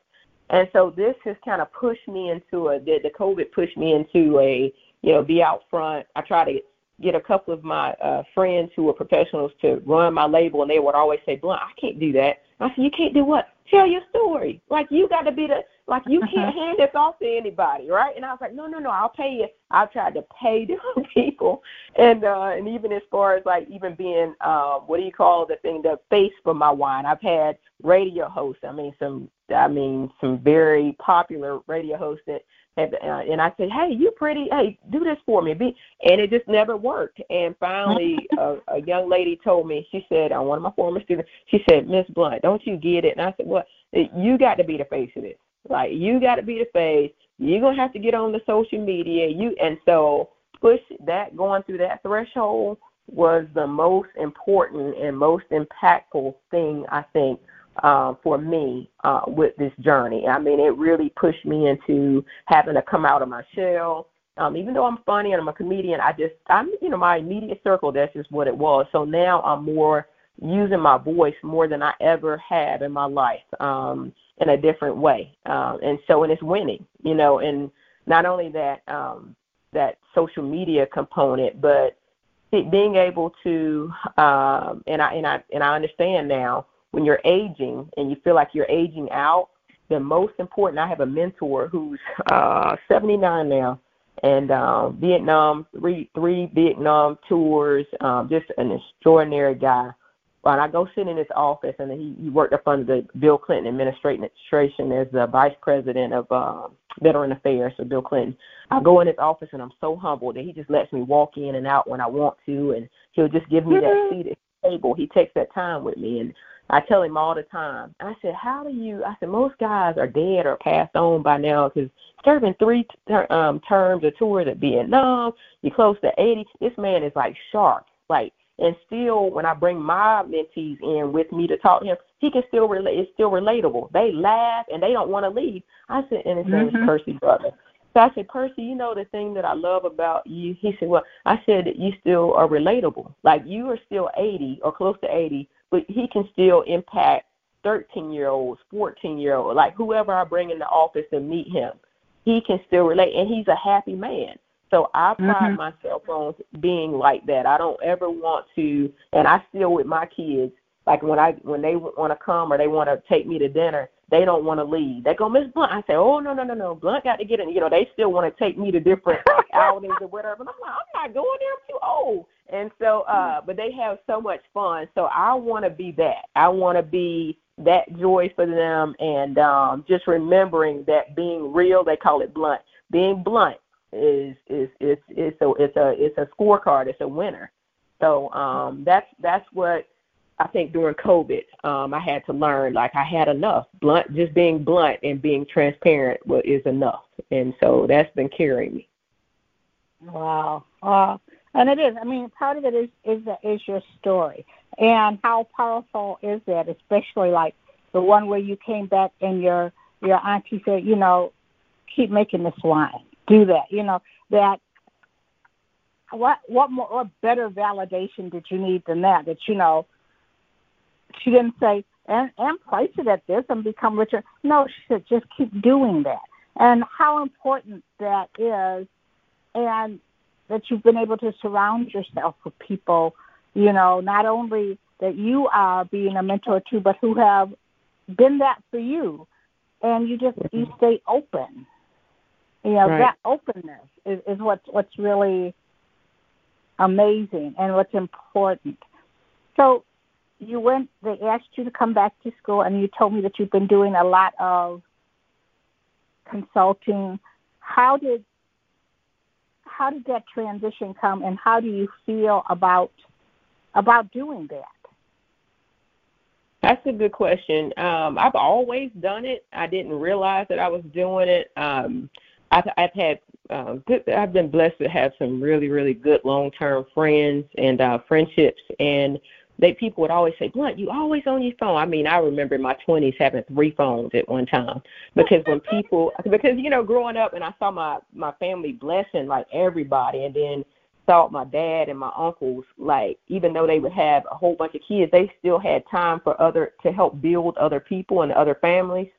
And so this has kind of pushed me into a. The, the COVID pushed me into a. You know, be out front. I try to get a couple of my uh, friends who are professionals to run my label, and they would always say, "Blount, I can't do that." I said, "You can't do what? Tell your story. Like you got to be the like you can't uh-huh. hand this off to anybody, right?" And I was like, "No, no, no, I'll pay you." I've tried to pay different people, and uh, and even as far as like even being uh, what do you call the thing, the face for my wine. I've had radio hosts. I mean some I mean some very popular radio hosts that and, uh, and I said, "Hey, you pretty. Hey, do this for me." Be, and it just never worked. And finally, a, a young lady told me. She said, "On one of my former students, she said, Miss Blount, don't you get it?" And I said, "Well, you got to be the face of this. Like, you got to be the face. You're gonna have to get on the social media. You and so push that going through that threshold was the most important and most impactful thing I think uh, for me uh, with this journey. I mean, it really pushed me into having to come out of my shell, um, even though I'm funny and I'm a comedian, I just I'm you know my immediate circle. That's just what it was. So now I'm more using my voice more than I ever have in my life um, in a different way. Um, and so and it's winning, you know. And not only that um, that social media component, but being able to um, and I and I and I understand now when you're aging and you feel like you're aging out. The most important. I have a mentor who's uh, 79 now and um, Vietnam, three three Vietnam tours. Um, just an extraordinary guy. When I go sit in his office, and he, he worked up under the Bill Clinton administration as the vice president of uh, Veteran Affairs for Bill Clinton. I go in his office, and I'm so humbled that he just lets me walk in and out when I want to, and he'll just give me that mm-hmm. seat at the table. He takes that time with me, and I tell him all the time. I said, "How do you?" I said, "Most guys are dead or passed on by now because serving three ter- um, terms or tours at Vietnam, you're close to 80. This man is like sharp, like." And still, when I bring my mentees in with me to talk to him, he can still relate. It's still relatable. They laugh and they don't want to leave. I said, and his name mm-hmm. is Percy Brother. So I said, Percy, you know the thing that I love about you? He said, Well, I said you still are relatable. Like you are still 80 or close to 80, but he can still impact 13 year olds, 14 year olds, like whoever I bring in the office and meet him. He can still relate, and he's a happy man. So I pride mm-hmm. myself on being like that. I don't ever want to, and I still with my kids. Like when I when they want to come or they want to take me to dinner, they don't want to leave. They go, Miss Blount. I say, oh no no no no, Blount got to get in. You know, they still want to take me to different outings or whatever. And I'm like, I'm not going there. I'm too old. And so, uh, but they have so much fun. So I want to be that. I want to be that joy for them, and um, just remembering that being real. They call it blunt. Being blunt is is is it's a it's a it's a scorecard. It's a winner. So um, that's that's what I think during COVID, um, I had to learn like I had enough. Blunt, just being blunt and being transparent is enough, and so that's been carrying me. Wow, wow, and it is. I mean, part of it is is the, is your story, and how powerful is that? Especially like the one where you came back and your your auntie said, you know, keep making this wine, do that. You know that. What what more what better validation did you need than that? That you know she didn't say, and, and price it at this and become richer. No, she said, just keep doing that. And how important that is, and that you've been able to surround yourself with people, you know, not only that you are being a mentor to, but who have been that for you. And you just, you mm-hmm. stay open. You know, right. that openness is, is what's, what's really amazing and what's important. So you went they asked you to come back to school and you told me that you've been doing a lot of consulting how did how did that transition come and how do you feel about about doing that? That's a good question. Um, i've always done it. I didn't realize that i was doing it. Um, I've, I've had uh, good. I've been blessed to have some really, really good long-term friends and uh, friendships, and they people would always say, Blount, you always on your phone. I mean, I remember in my twenties having three phones at one time because when people because you know growing up and I saw my my family blessing like everybody, and then saw my dad and my uncles like even though they would have a whole bunch of kids, they still had time for other to help build other people and other families,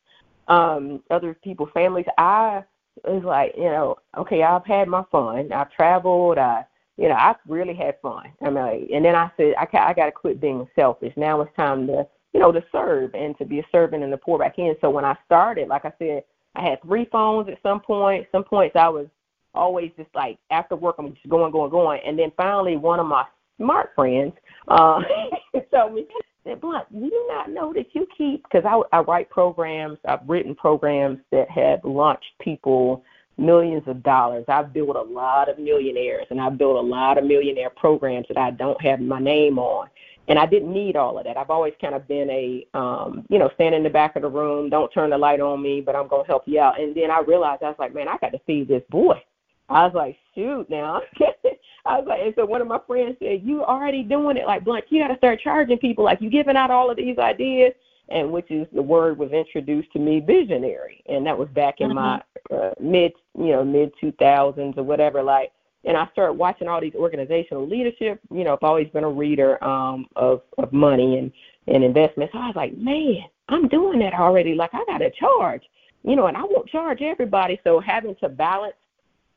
um, other people's families. I was like, you know, okay, I've had my fun. I've traveled. I you know, I really had fun. I mean, and then I said, I, I got to quit being selfish. Now it's time to, you know, to serve and to be a servant and to pour back in. So when I started, like I said, I had three phones at some point. Some points I was always just like after work, I'm just going, going, going. And then finally, one of my smart friends uh, told me, said, Blount, you do not know that you keep, because I, I write programs, I've written programs that have launched people millions of dollars. I've built a lot of millionaires and I've built a lot of millionaire programs that I don't have my name on. And I didn't need all of that. I've always kind of been a, um, you know, stand in the back of the room, don't turn the light on me, but I'm going to help you out. And then I realized, I was like, man, I got to feed this boy. I was like, shoot now. I was like, and so one of my friends said, you already doing it like Blount. You got to start charging people. Like you giving out all of these ideas and which is the word was introduced to me visionary and that was back in mm-hmm. my uh, mid you know mid 2000s or whatever like and I started watching all these organizational leadership. You know, I've always been a reader um, of of money and and investments. So I was like, man, I'm doing that already. Like I got to charge, you know, and I won't charge everybody. So having to balance,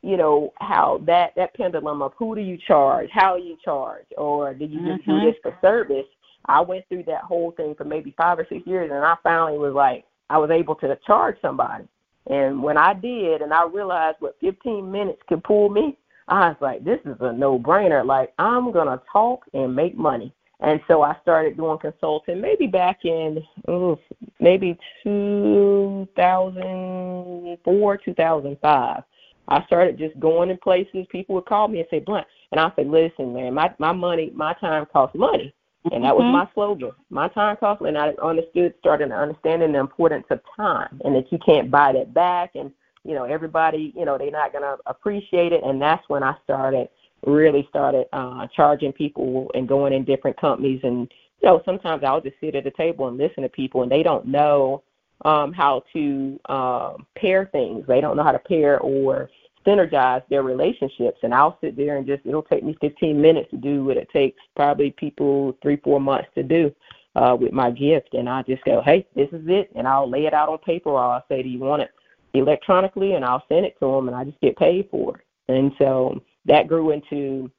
you know, how that that pendulum of who do you charge, how you charge, or do you just mm-hmm. do this for service? I went through that whole thing for maybe five or six years, and I finally was like, I was able to charge somebody. And when I did, and I realized what 15 minutes could pull me, I was like, this is a no brainer. Like, I'm going to talk and make money. And so I started doing consulting maybe back in ooh, maybe 2004, 2005. I started just going in places. People would call me and say, Blount. And I say, listen, man, my, my money, my time costs money. And that was mm-hmm. my slogan. My time costs, and I understood, started understanding the importance of time, and that you can't buy that back, and you know everybody you know they're not going to appreciate it and that's when i started really started uh charging people and going in different companies and you know sometimes i'll just sit at the table and listen to people and they don't know um how to um pair things they don't know how to pair or synergize their relationships and i'll sit there and just it'll take me 15 minutes to do what it takes probably people three four months to do uh with my gift and i just go hey this is it and i'll lay it out on paper or i'll say do you want it electronically and I'll send it to them and I just get paid for it. And so that grew into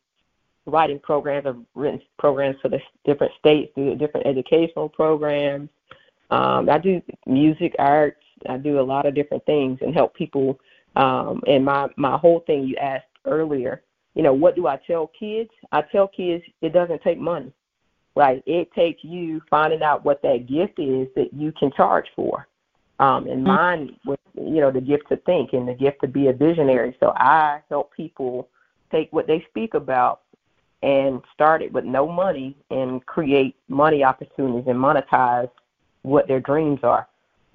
writing programs. I've written programs for the different states through different educational programs. Um, I do music, arts. I do a lot of different things and help people. Um, and my my whole thing you asked earlier, you know, what do I tell kids? I tell kids it doesn't take money. Right? It takes you finding out what that gift is that you can charge for. Um, and mm-hmm. mine was, you know, the gift to think and the gift to be a visionary. So I help people take what they speak about and start it with no money and create money opportunities and monetize what their dreams are.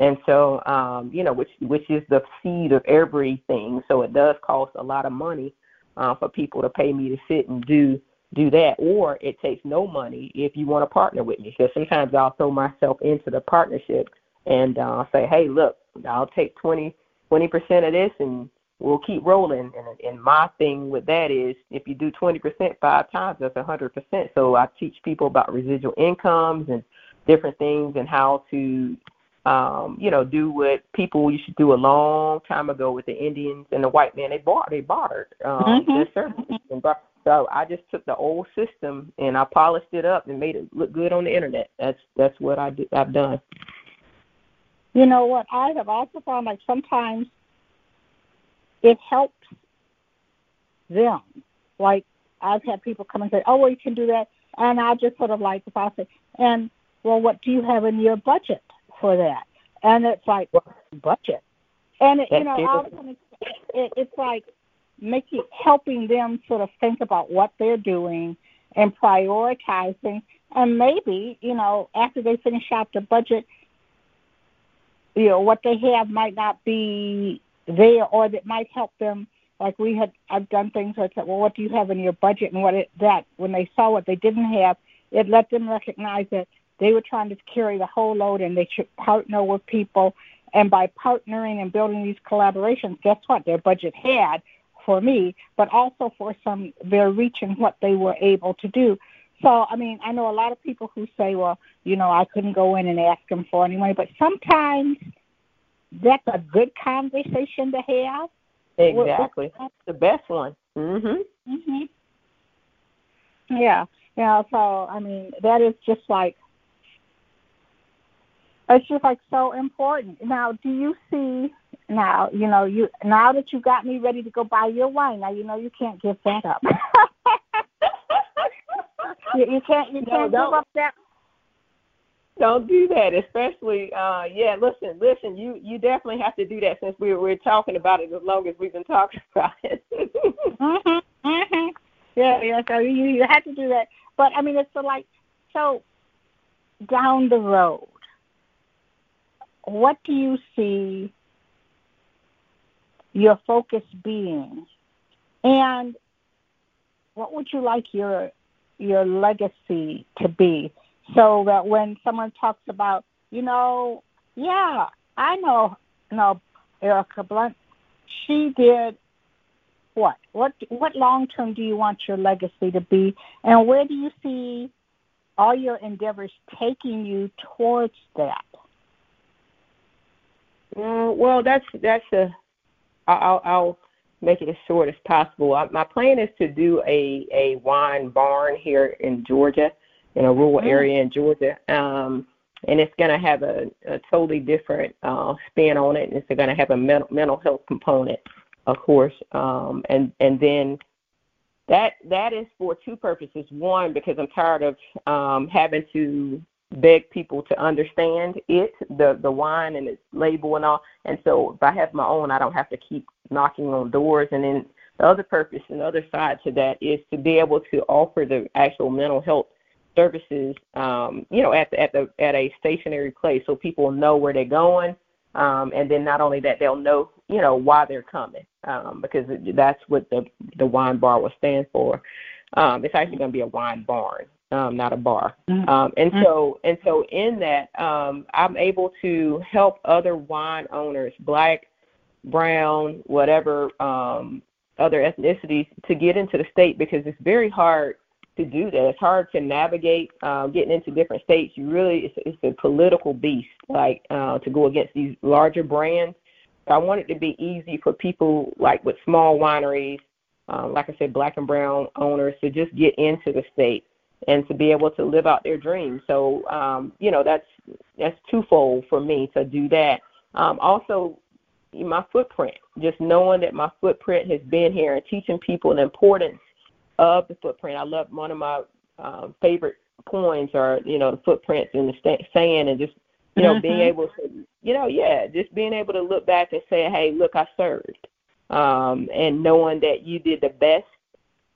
And so, um, you know, which which is the seed of everything. So it does cost a lot of money uh, for people to pay me to sit and do do that, or it takes no money if you want to partner with me. Because sometimes I'll throw myself into the partnership and uh, say, hey, look, I'll take 20 percent of this, and we'll keep rolling. And, and my thing with that is, if you do 20% five times, that's 100%. So I teach people about residual incomes and different things and how to, um, you know, do what people used to do a long time ago with the Indians and the white man. They bought, they bartered um, mm-hmm. their services. And so I just took the old system and I polished it up and made it look good on the internet. That's that's what I do, I've done. You know what? I have also found like sometimes it helps them. Like I've had people come and say, "Oh, well, you can do that," and I just sort of like if I say, "And well, what do you have in your budget for that?" And it's like budget, and it, you know, all of a sudden it, it's like making helping them sort of think about what they're doing and prioritizing, and maybe you know after they finish out the budget you know what they have might not be there or that might help them. Like we had I've done things like said, well what do you have in your budget? And what it that when they saw what they didn't have it let them recognize that they were trying to carry the whole load and they should partner with people and by partnering and building these collaborations guess what their budget had for me but also for some their reach and what they were able to do so, I mean, I know a lot of people who say, well, you know, I couldn't go in and ask them for any money, but sometimes that's a good conversation to have. Exactly. That's the best one. Mhm. Mhm. Yeah. Yeah, so I mean, that is just like it's just like so important. Now, do you see now, you know, you now that you got me ready to go buy your wine, now you know you can't give that up. you, you can't you can't no, give up that. Don't do that especially uh yeah listen listen you you definitely have to do that since we we're talking about it as long as we've been talking about it. Mhm mhm yeah yeah so you you have to do that. But i mean it's so like so down the road what do you see your focus being and what would you like your your legacy to be so that when someone talks about, you know, yeah, I know, you know, Ericka Blount, she did what? What what long term do you want your legacy to be, and where do you see all your endeavors taking you towards that? Mm, well, that's that's a. I'll, I'll make it as short as possible. My plan is to do a a wine barn here in Georgia, in a rural mm. area in Georgia. Um, and it's going to have a, a totally different uh, spin on it. And it's going to have a mental, mental health component, of course, um, and and then that that is for two purposes. One, because I'm tired of um, having to beg people to understand it, the the wine and its label and all. And so if I have my own, I don't have to keep knocking on doors. And then the other purpose and the other side to that is to be able to offer the actual mental health services, um, you know, at the, at the at a stationary place, so people know where they're going, um, and then not only that, they'll know, you know, why they're coming, um, because that's what the the wine bar will stand for. Um, it's actually going to be a wine barn, um, not a bar. Mm-hmm. Um, and mm-hmm. so and so in that, um, I'm able to help other wine owners, black, brown, whatever um, other ethnicities, to get into the state because it's very hard to do that. It's hard to navigate uh, getting into different states. You really, it's, it's a political beast, like uh, to go against these larger brands. So I want it to be easy for people like with small wineries, um, like I said, black and brown owners to just get into the state and to be able to live out their dreams. So um, you know that's that's twofold for me to do that. Um, also, my footprint, just knowing that my footprint has been here and teaching people the importance of the footprint. I love one of my um, favorite points are you know the footprints in the sand and just you know mm-hmm. being able to you know yeah just being able to look back and say hey look I served um, and knowing that you did the best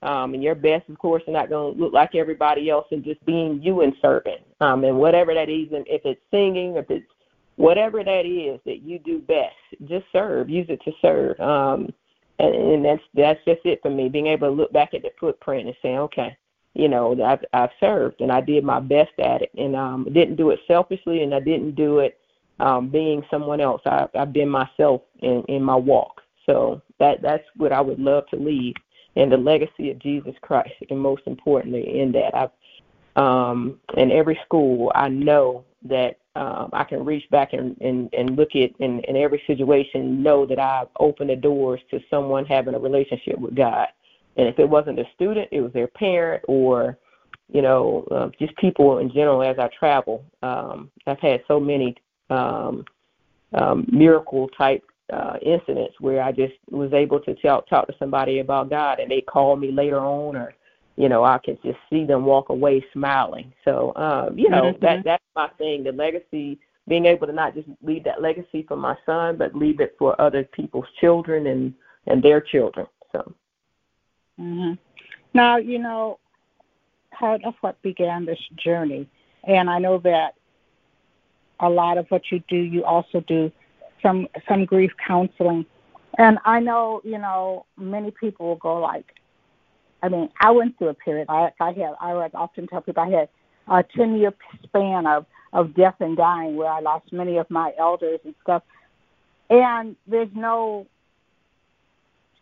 um, and your best of course is not going to look like everybody else and just being you and serving um, and whatever that is and if it's singing if it's whatever that is that you do best just serve use it to serve um, and, and that's that's just it for me. Being able to look back at the footprint and say, okay, you know, I've I've served and I did my best at it, and um, didn't do it selfishly, and I didn't do it um, being someone else. I, I've been myself in in my walk. So that that's what I would love to leave, and the legacy of Jesus Christ, and most importantly, in that I've um, in every school, I know that um, I can reach back and, and, and look at in, in every situation, know that I've opened the doors to someone having a relationship with God. And if it wasn't a student, it was their parent or, you know, uh, just people in general as I travel. Um, I've had so many um, um, miracle type uh, incidents where I just was able to talk talk to somebody about God, and they called me later on, or you know, I could just see them walk away smiling. So, um, you know, mm-hmm. that that's my thing. The legacy, being able to not just leave that legacy for my son, but leave it for other people's children and and their children. So. Mm-hmm. Now, you know, part of what began this journey, and I know that a lot of what you do, you also do some some grief counseling, and I know, you know, many people will go like, I mean, I went through a period. I, I had, I would often tell people I had a 10 year span of, of death and dying where I lost many of my elders and stuff. And there's no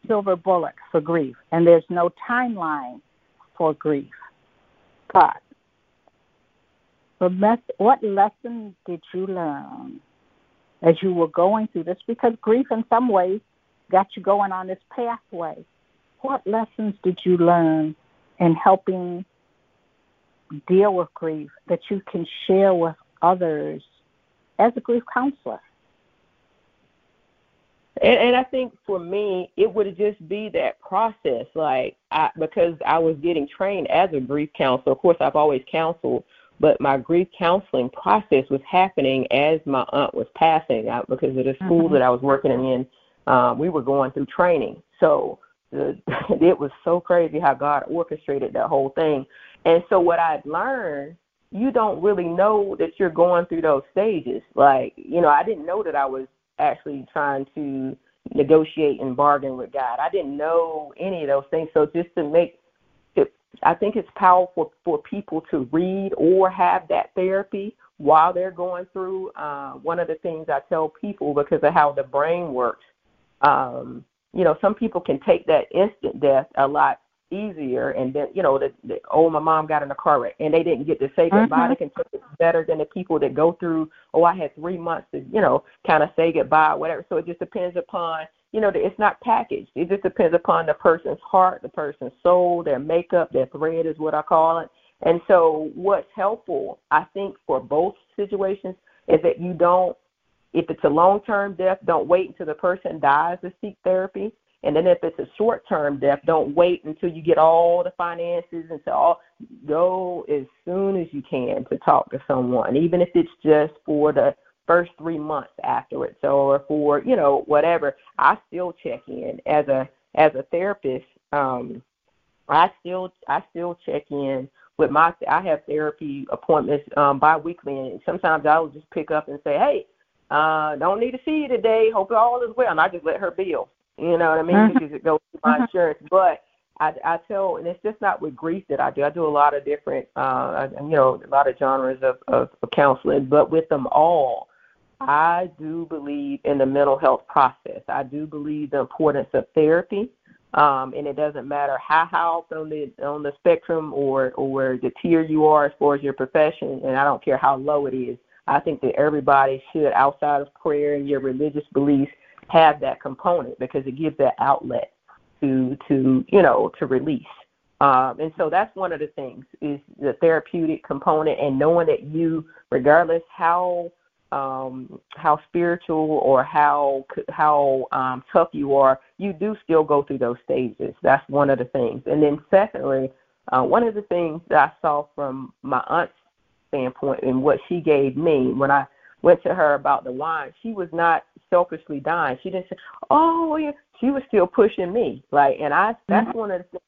silver bullet for grief, and there's no timeline for grief. But what lesson did you learn as you were going through this? Because grief, in some ways, got you going on this pathway what lessons did you learn in helping deal with grief that you can share with others as a grief counselor? And, and I think for me, it would just be that process, like I, because I was getting trained as a grief counselor. Of course, I've always counseled, but my grief counseling process was happening as my aunt was passing out because of the school mm-hmm. that I was working in. Um, we were going through training, so the, it was so crazy how God orchestrated that whole thing. And so what I've learned, you don't really know that you're going through those stages. Like, you know, I didn't know that I was actually trying to negotiate and bargain with God. I didn't know any of those things. So just to make I think it's powerful for people to read or have that therapy while they're going through. Uh, one of the things I tell people because of how the brain works um, you know, some people can take that instant death a lot easier and then you know the, the oh my mom got in a car wreck and they didn't get to say goodbye Mhm. they can take it better than the people that go through oh i had three months to you know kind of say goodbye whatever so it just depends upon you know it's not packaged. It just depends upon the person's heart the person's soul their makeup their thread is what i call it. And so what's helpful i think for both situations is that you don't if it's a long term death don't wait until the person dies to seek therapy. And then if it's a short term death, don't wait until you get all the finances and so oh, all go as soon as you can to talk to someone, even if it's just for the first three months afterwards or for, you know, whatever. I still check in as a as a therapist, um, I still I still check in with my I have therapy appointments um biweekly and sometimes I'll just pick up and say, Hey, uh, don't need to see you today, hope all is well and I just let her bill. You know what I mean? Mhm. Because it goes through my Mhm. insurance. But I, I tell, and it's just not with grief that I do. I do a lot of different, uh, you know, a lot of genres of, of, of counseling. But with them all, I do believe in the mental health process. I do believe the importance of therapy. Um, and it doesn't matter how up on the on the spectrum or or the tier you are as far as your profession, and I don't care how low it is. I think that everybody should, outside of prayer and your religious beliefs, have that component because it gives that outlet to to you know to release. Um, and so that's one of the things is the therapeutic component and knowing that you, regardless how um, how spiritual or how how um, tough you are, you do still go through those stages. That's one of the things. And then secondly, uh, one of the things that I saw from my aunt's standpoint and what she gave me when I went to her about the wine, she was not selfishly dying. She didn't say, "Oh, yeah." She was still pushing me. Like, and I that's Mhm. one of the things.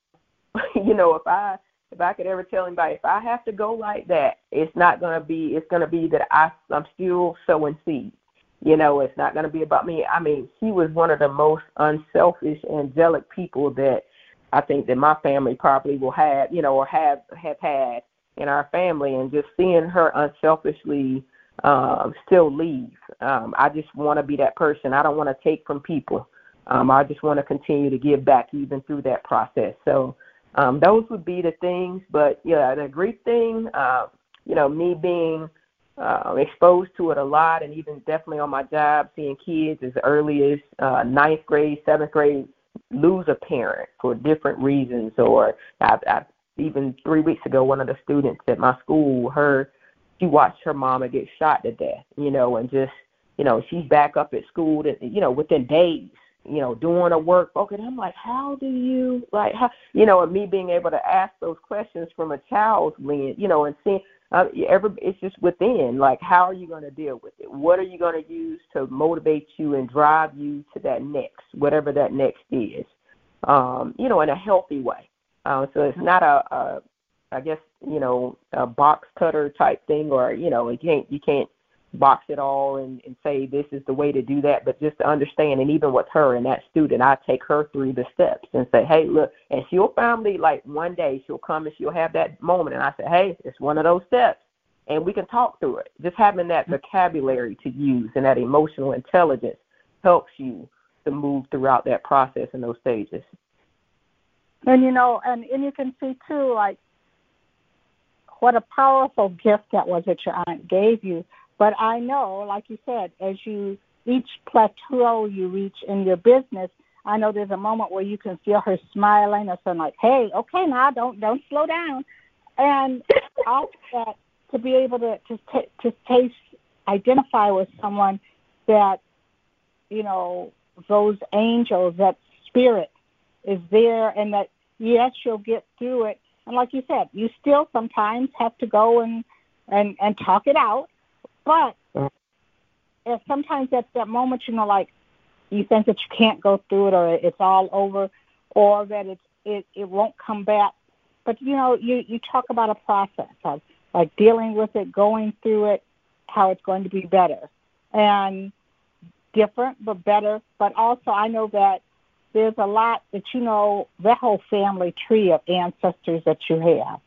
You know, if I if I could ever tell anybody, if I have to go like that, it's not gonna be. It's gonna be that I I'm still sowing seeds. You know, it's not gonna be about me. I mean, she was one of the most unselfish, angelic people that I think that my family probably will have. You know, or have have had in our family, and just seeing her unselfishly um, still leave. Um, I just want to be that person. I don't want to take from people. Um, I just want to continue to give back even through that process. So um, those would be the things. But yeah, the grief thing, uh, you know, me being uh, exposed to it a lot, and even definitely on my job, seeing kids as early as uh, ninth grade, seventh grade lose a parent for different reasons, or I've, I've even three weeks ago, one of the students at my school, her she watched her mama get shot to death, you know, and just you know she's back up at school, that you know within days, you know, doing a work. Okay, and I'm like, how do you like how you know, and me being able to ask those questions from a child's lens, you know, and seeing uh, every it's just within like how are you going to deal with it? What are you going to use to motivate you and drive you to that next, whatever that next is, um, you know, in a healthy way. Uh, so it's not a, a I guess you know a box cutter type thing, or you know you can't you can't box it all and, and say this is the way to do that, but just to understand. And even with her and that student, I take her through the steps and say, hey, look, and she'll finally like one day she'll come and she'll have that moment, and I say, hey, it's one of those steps, and we can talk through it. Just having that vocabulary to use and that emotional intelligence helps you to move throughout that process in those stages. And you know, and and you can see too, like what a powerful gift that was that your aunt gave you. But I know, like you said, as you each plateau you reach in your business, I know there's a moment where you can feel her smiling or something like, "Hey, okay, now don't don't slow down," and that to be able to to t- to taste identify with someone that you know those angels, that spirit is there, and that yes, you'll get through it. And like you said, you still sometimes have to go and and and talk it out, but uh-huh. if sometimes at that moment, you know, like you think that you can't go through it or it's all over, or that it's it it won't come back. But you know, you you talk about a process of like dealing with it, going through it, how it's going to be better, and different but better. But also, I know that there's a lot that you know that whole family tree of ancestors that you have.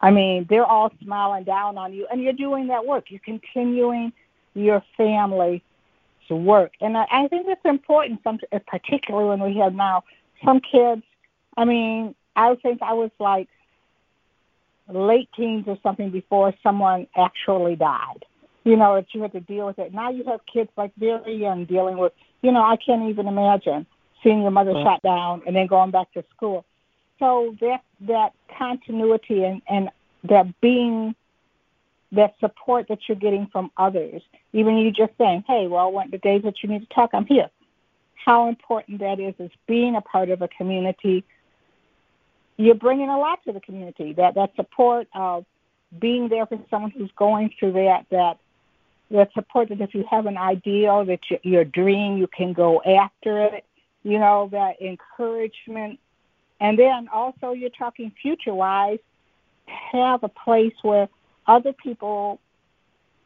I mean, they're all smiling down on you, and you're doing that work. You're continuing your family's work. And I, I think it's important, some, particularly when we have now some kids. I mean, I think I was like late teens or something before someone actually died. You know, that you had to deal with it. Now you have kids like very young dealing with, you know, I can't even imagine seeing your mother shot down and then going back to school. So that that continuity and, and that being that support that you're getting from others, even you just saying, hey, well, when the days that you need to talk, I'm here. How important that is is being a part of a community. You're bringing a lot to the community. That that support of being there for someone who's going through that that that support that if you have an ideal that you, your dream, you can go after it. You know that encouragement, and then also you're talking future wise. Have a place where other people,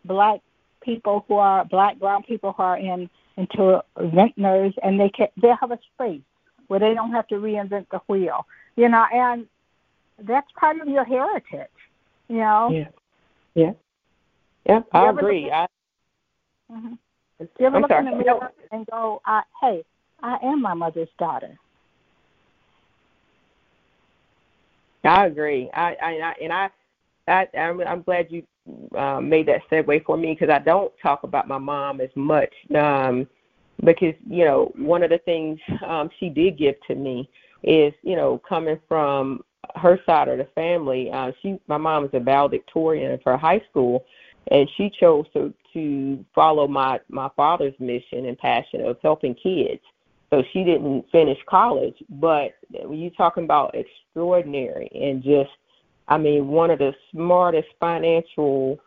black people who are black, brown people who are in into vintners, and they can they have a space where they don't have to reinvent the wheel, you know, and that's part of your heritage, you know. Yeah, yeah, yeah. I agree. I. Mm-hmm. You ever I'm look sorry. in the mirror and go, uh, "Hey, I am my mother's daughter." I agree. I, I, and I I, I'm, I'm glad you um, made that segue for me because I don't talk about my mom as much um, because you know one of the things um, she did give to me is you know coming from her side of the family. Uh, she my mom is a valedictorian for high school, and she chose to to follow my my father's mission and passion of helping kids. So she didn't finish college, but when you're talking about extraordinary and just I mean, one of the smartest financial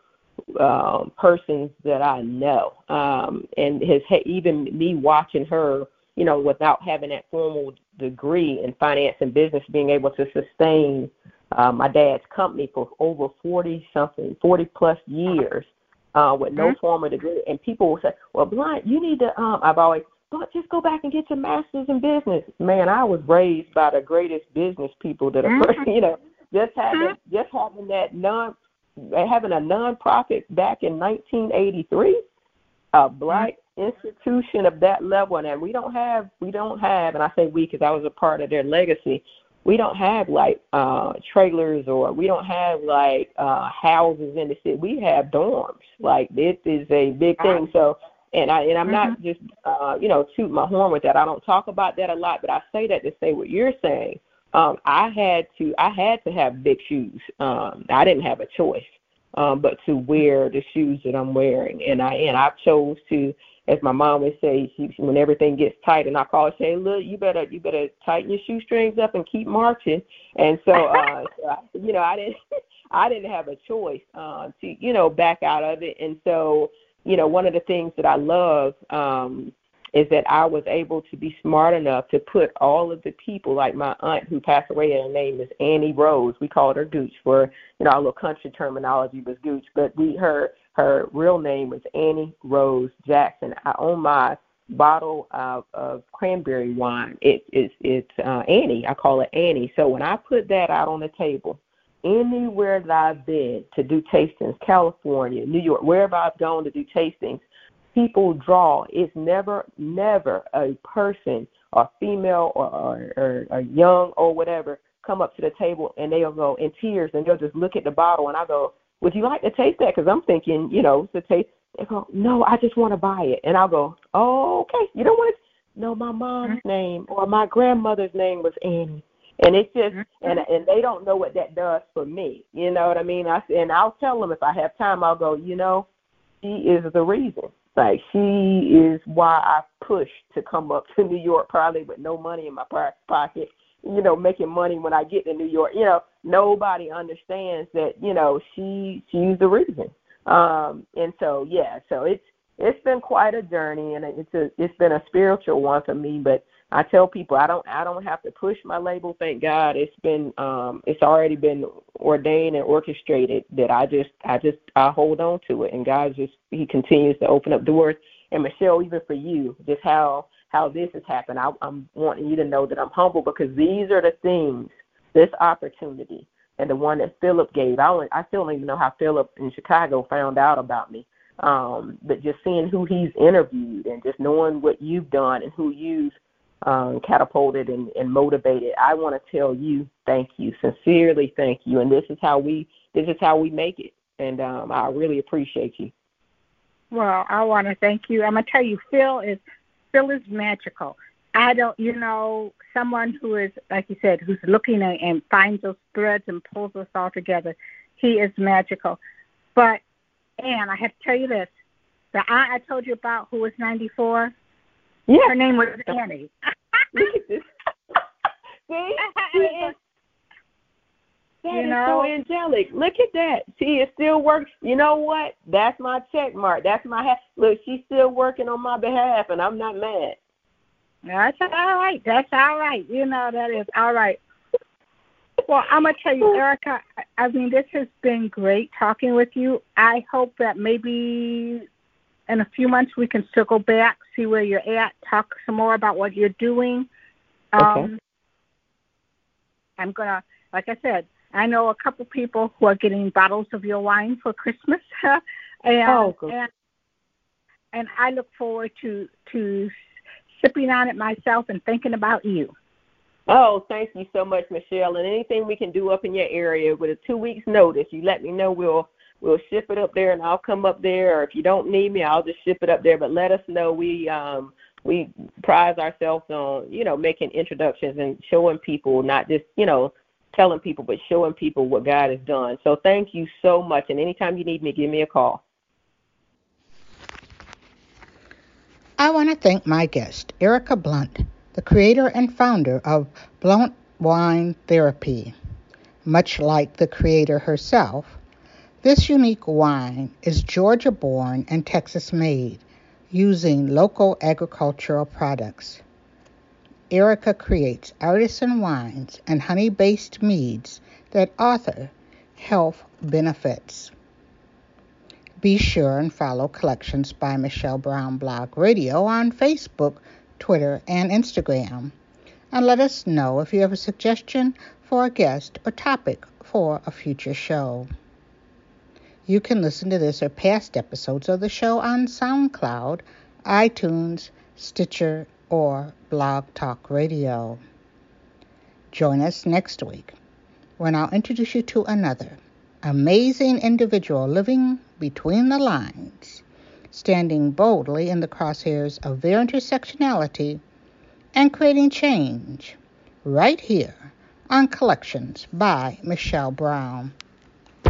um, persons that I know, um, and has even me watching her, you know, without having that formal degree in finance and business, being able to sustain uh, my dad's company for over forty something, forty plus years, uh, with no mm-hmm. formal degree. And people will say, "Well, Blount, you need to." Um, I've always but just go back and get your master's in business. Man, I was raised by the greatest business people that are, mm-hmm. you know, just having mm-hmm. just having that non having a nonprofit back in 1983, a black mm-hmm. institution of that level, and we don't have we don't have, and I say we because I was a part of their legacy. We don't have like uh trailers or we don't have like uh houses in the city. We have dorms. Like this is a big thing. So and I and I'm mm-hmm. not just uh, you know toot my horn with that. I don't talk about that a lot, but I say that to say what you're saying um, I had to I had to have big shoes. Um, I didn't have a choice, um, but to wear the shoes that I'm wearing, and I and I chose to, as my mom would say, she, when everything gets tight, and I call her say, look, you better you better tighten your shoestrings up and keep marching. And so, uh, so I, you know, I didn't I didn't have a choice uh, to you know back out of it, and so you know one of the things that I love. Um, is that I was able to be smart enough to put all of the people, like my aunt who passed away, her name is Annie Rose. We called her Gooch for, you know, our little country terminology was Gooch, but we her her real name was Annie Rose Jackson. I own my bottle of, of cranberry wine. It is it's uh, Annie. I call it Annie. So when I put that out on the table, anywhere that I've been to do tastings, California, New York, wherever I've gone to do tastings, people draw. It's never, never a person or female or, or, or, or young or whatever come up to the table and they'll go in tears and they'll just look at the bottle and I go, would you like to taste that? Because I'm thinking, you know, to taste. They go, no, I just want to buy it. And I'll go, oh, okay. You don't want to? No, my mom's mm-hmm. name or my grandmother's name was Annie. And it's just, mm-hmm. and and they don't know what that does for me. You know what I mean? I and I'll tell them if I have time. I'll go. You know, she is the reason. Like she is why I pushed to come up to New York, probably with no money in my pocket. You know, making money when I get to New York. You know, nobody understands that. You know, she she's the reason. Um, and so yeah, so it's it's been quite a journey, and it's a it's been a spiritual one for me. But I tell people I don't I don't have to push my label. Thank God, it's been um, it's already been ordained and orchestrated that I just I just I hold on to it, and God just He continues to open up doors. And Michelle, even for you, just how how this has happened, I, I'm wanting you to know that I'm humble because these are the things, this opportunity, and the one that Philip gave. I only, I still don't even know how Philip in Chicago found out about me. um, but just seeing who he's interviewed and just knowing what you've done and who you've um, catapulted and, and motivated, I want to tell you thank you, sincerely thank you. And this is how we this is how we make it. And um, I really appreciate you. Well, I want to thank you. I'm gonna tell you, Phil is Phil is magical. I don't, you know, someone who is like you said, who's looking at, and finds those threads and pulls us all together. He is magical. But and I have to tell you this: the aunt I told you about, who was 94, yeah, her name was Annie. Look at this. See, she is, that You is know? so angelic. Look at that. See, it still works. You know what? That's my check mark. That's my ha- look. She's still working on my behalf, and I'm not mad. That's all right. That's all right. You know that is all right. Well, I'm gonna tell you, Ericka. I mean, this has been great talking with you. I hope that maybe in a few months we can circle back, see where you're at, talk some more about what you're doing. Um, Okay. I'm gonna, like I said, I know a couple people who are getting bottles of your wine for Christmas, and Oh, good. and and I look forward to to sipping on it myself and thinking about you. Oh, thank you so much, Michelle. And anything we can do up in your area with a two weeks notice, you let me know. We'll we'll ship it up there, and I'll come up there. Or if you don't need me, I'll just ship it up there. But let us know. We um we prize ourselves on you know making introductions and showing people, not just you know telling people, but showing people what God has done. So thank you so much. And anytime you need me, give me a call. I want to thank my guest, Ericka Blount, the creator and founder of Blount Wine Therapy. Much like the creator herself, this unique wine is Georgia born and Texas made using local agricultural products. Ericka creates artisan wines and honey based meads that offer health benefits. Be sure and follow Collections by Michelle Brown Blog Radio on Facebook, Twitter, and Instagram. And let us know if you have a suggestion for a guest or topic for a future show. You can listen to this or past episodes of the show on SoundCloud, iTunes, Stitcher, or Blog Talk Radio. Join us next week when I'll introduce you to another amazing individual living between the lines, standing boldly in the crosshairs of their intersectionality and creating change right here on Collections by Michelle Brown.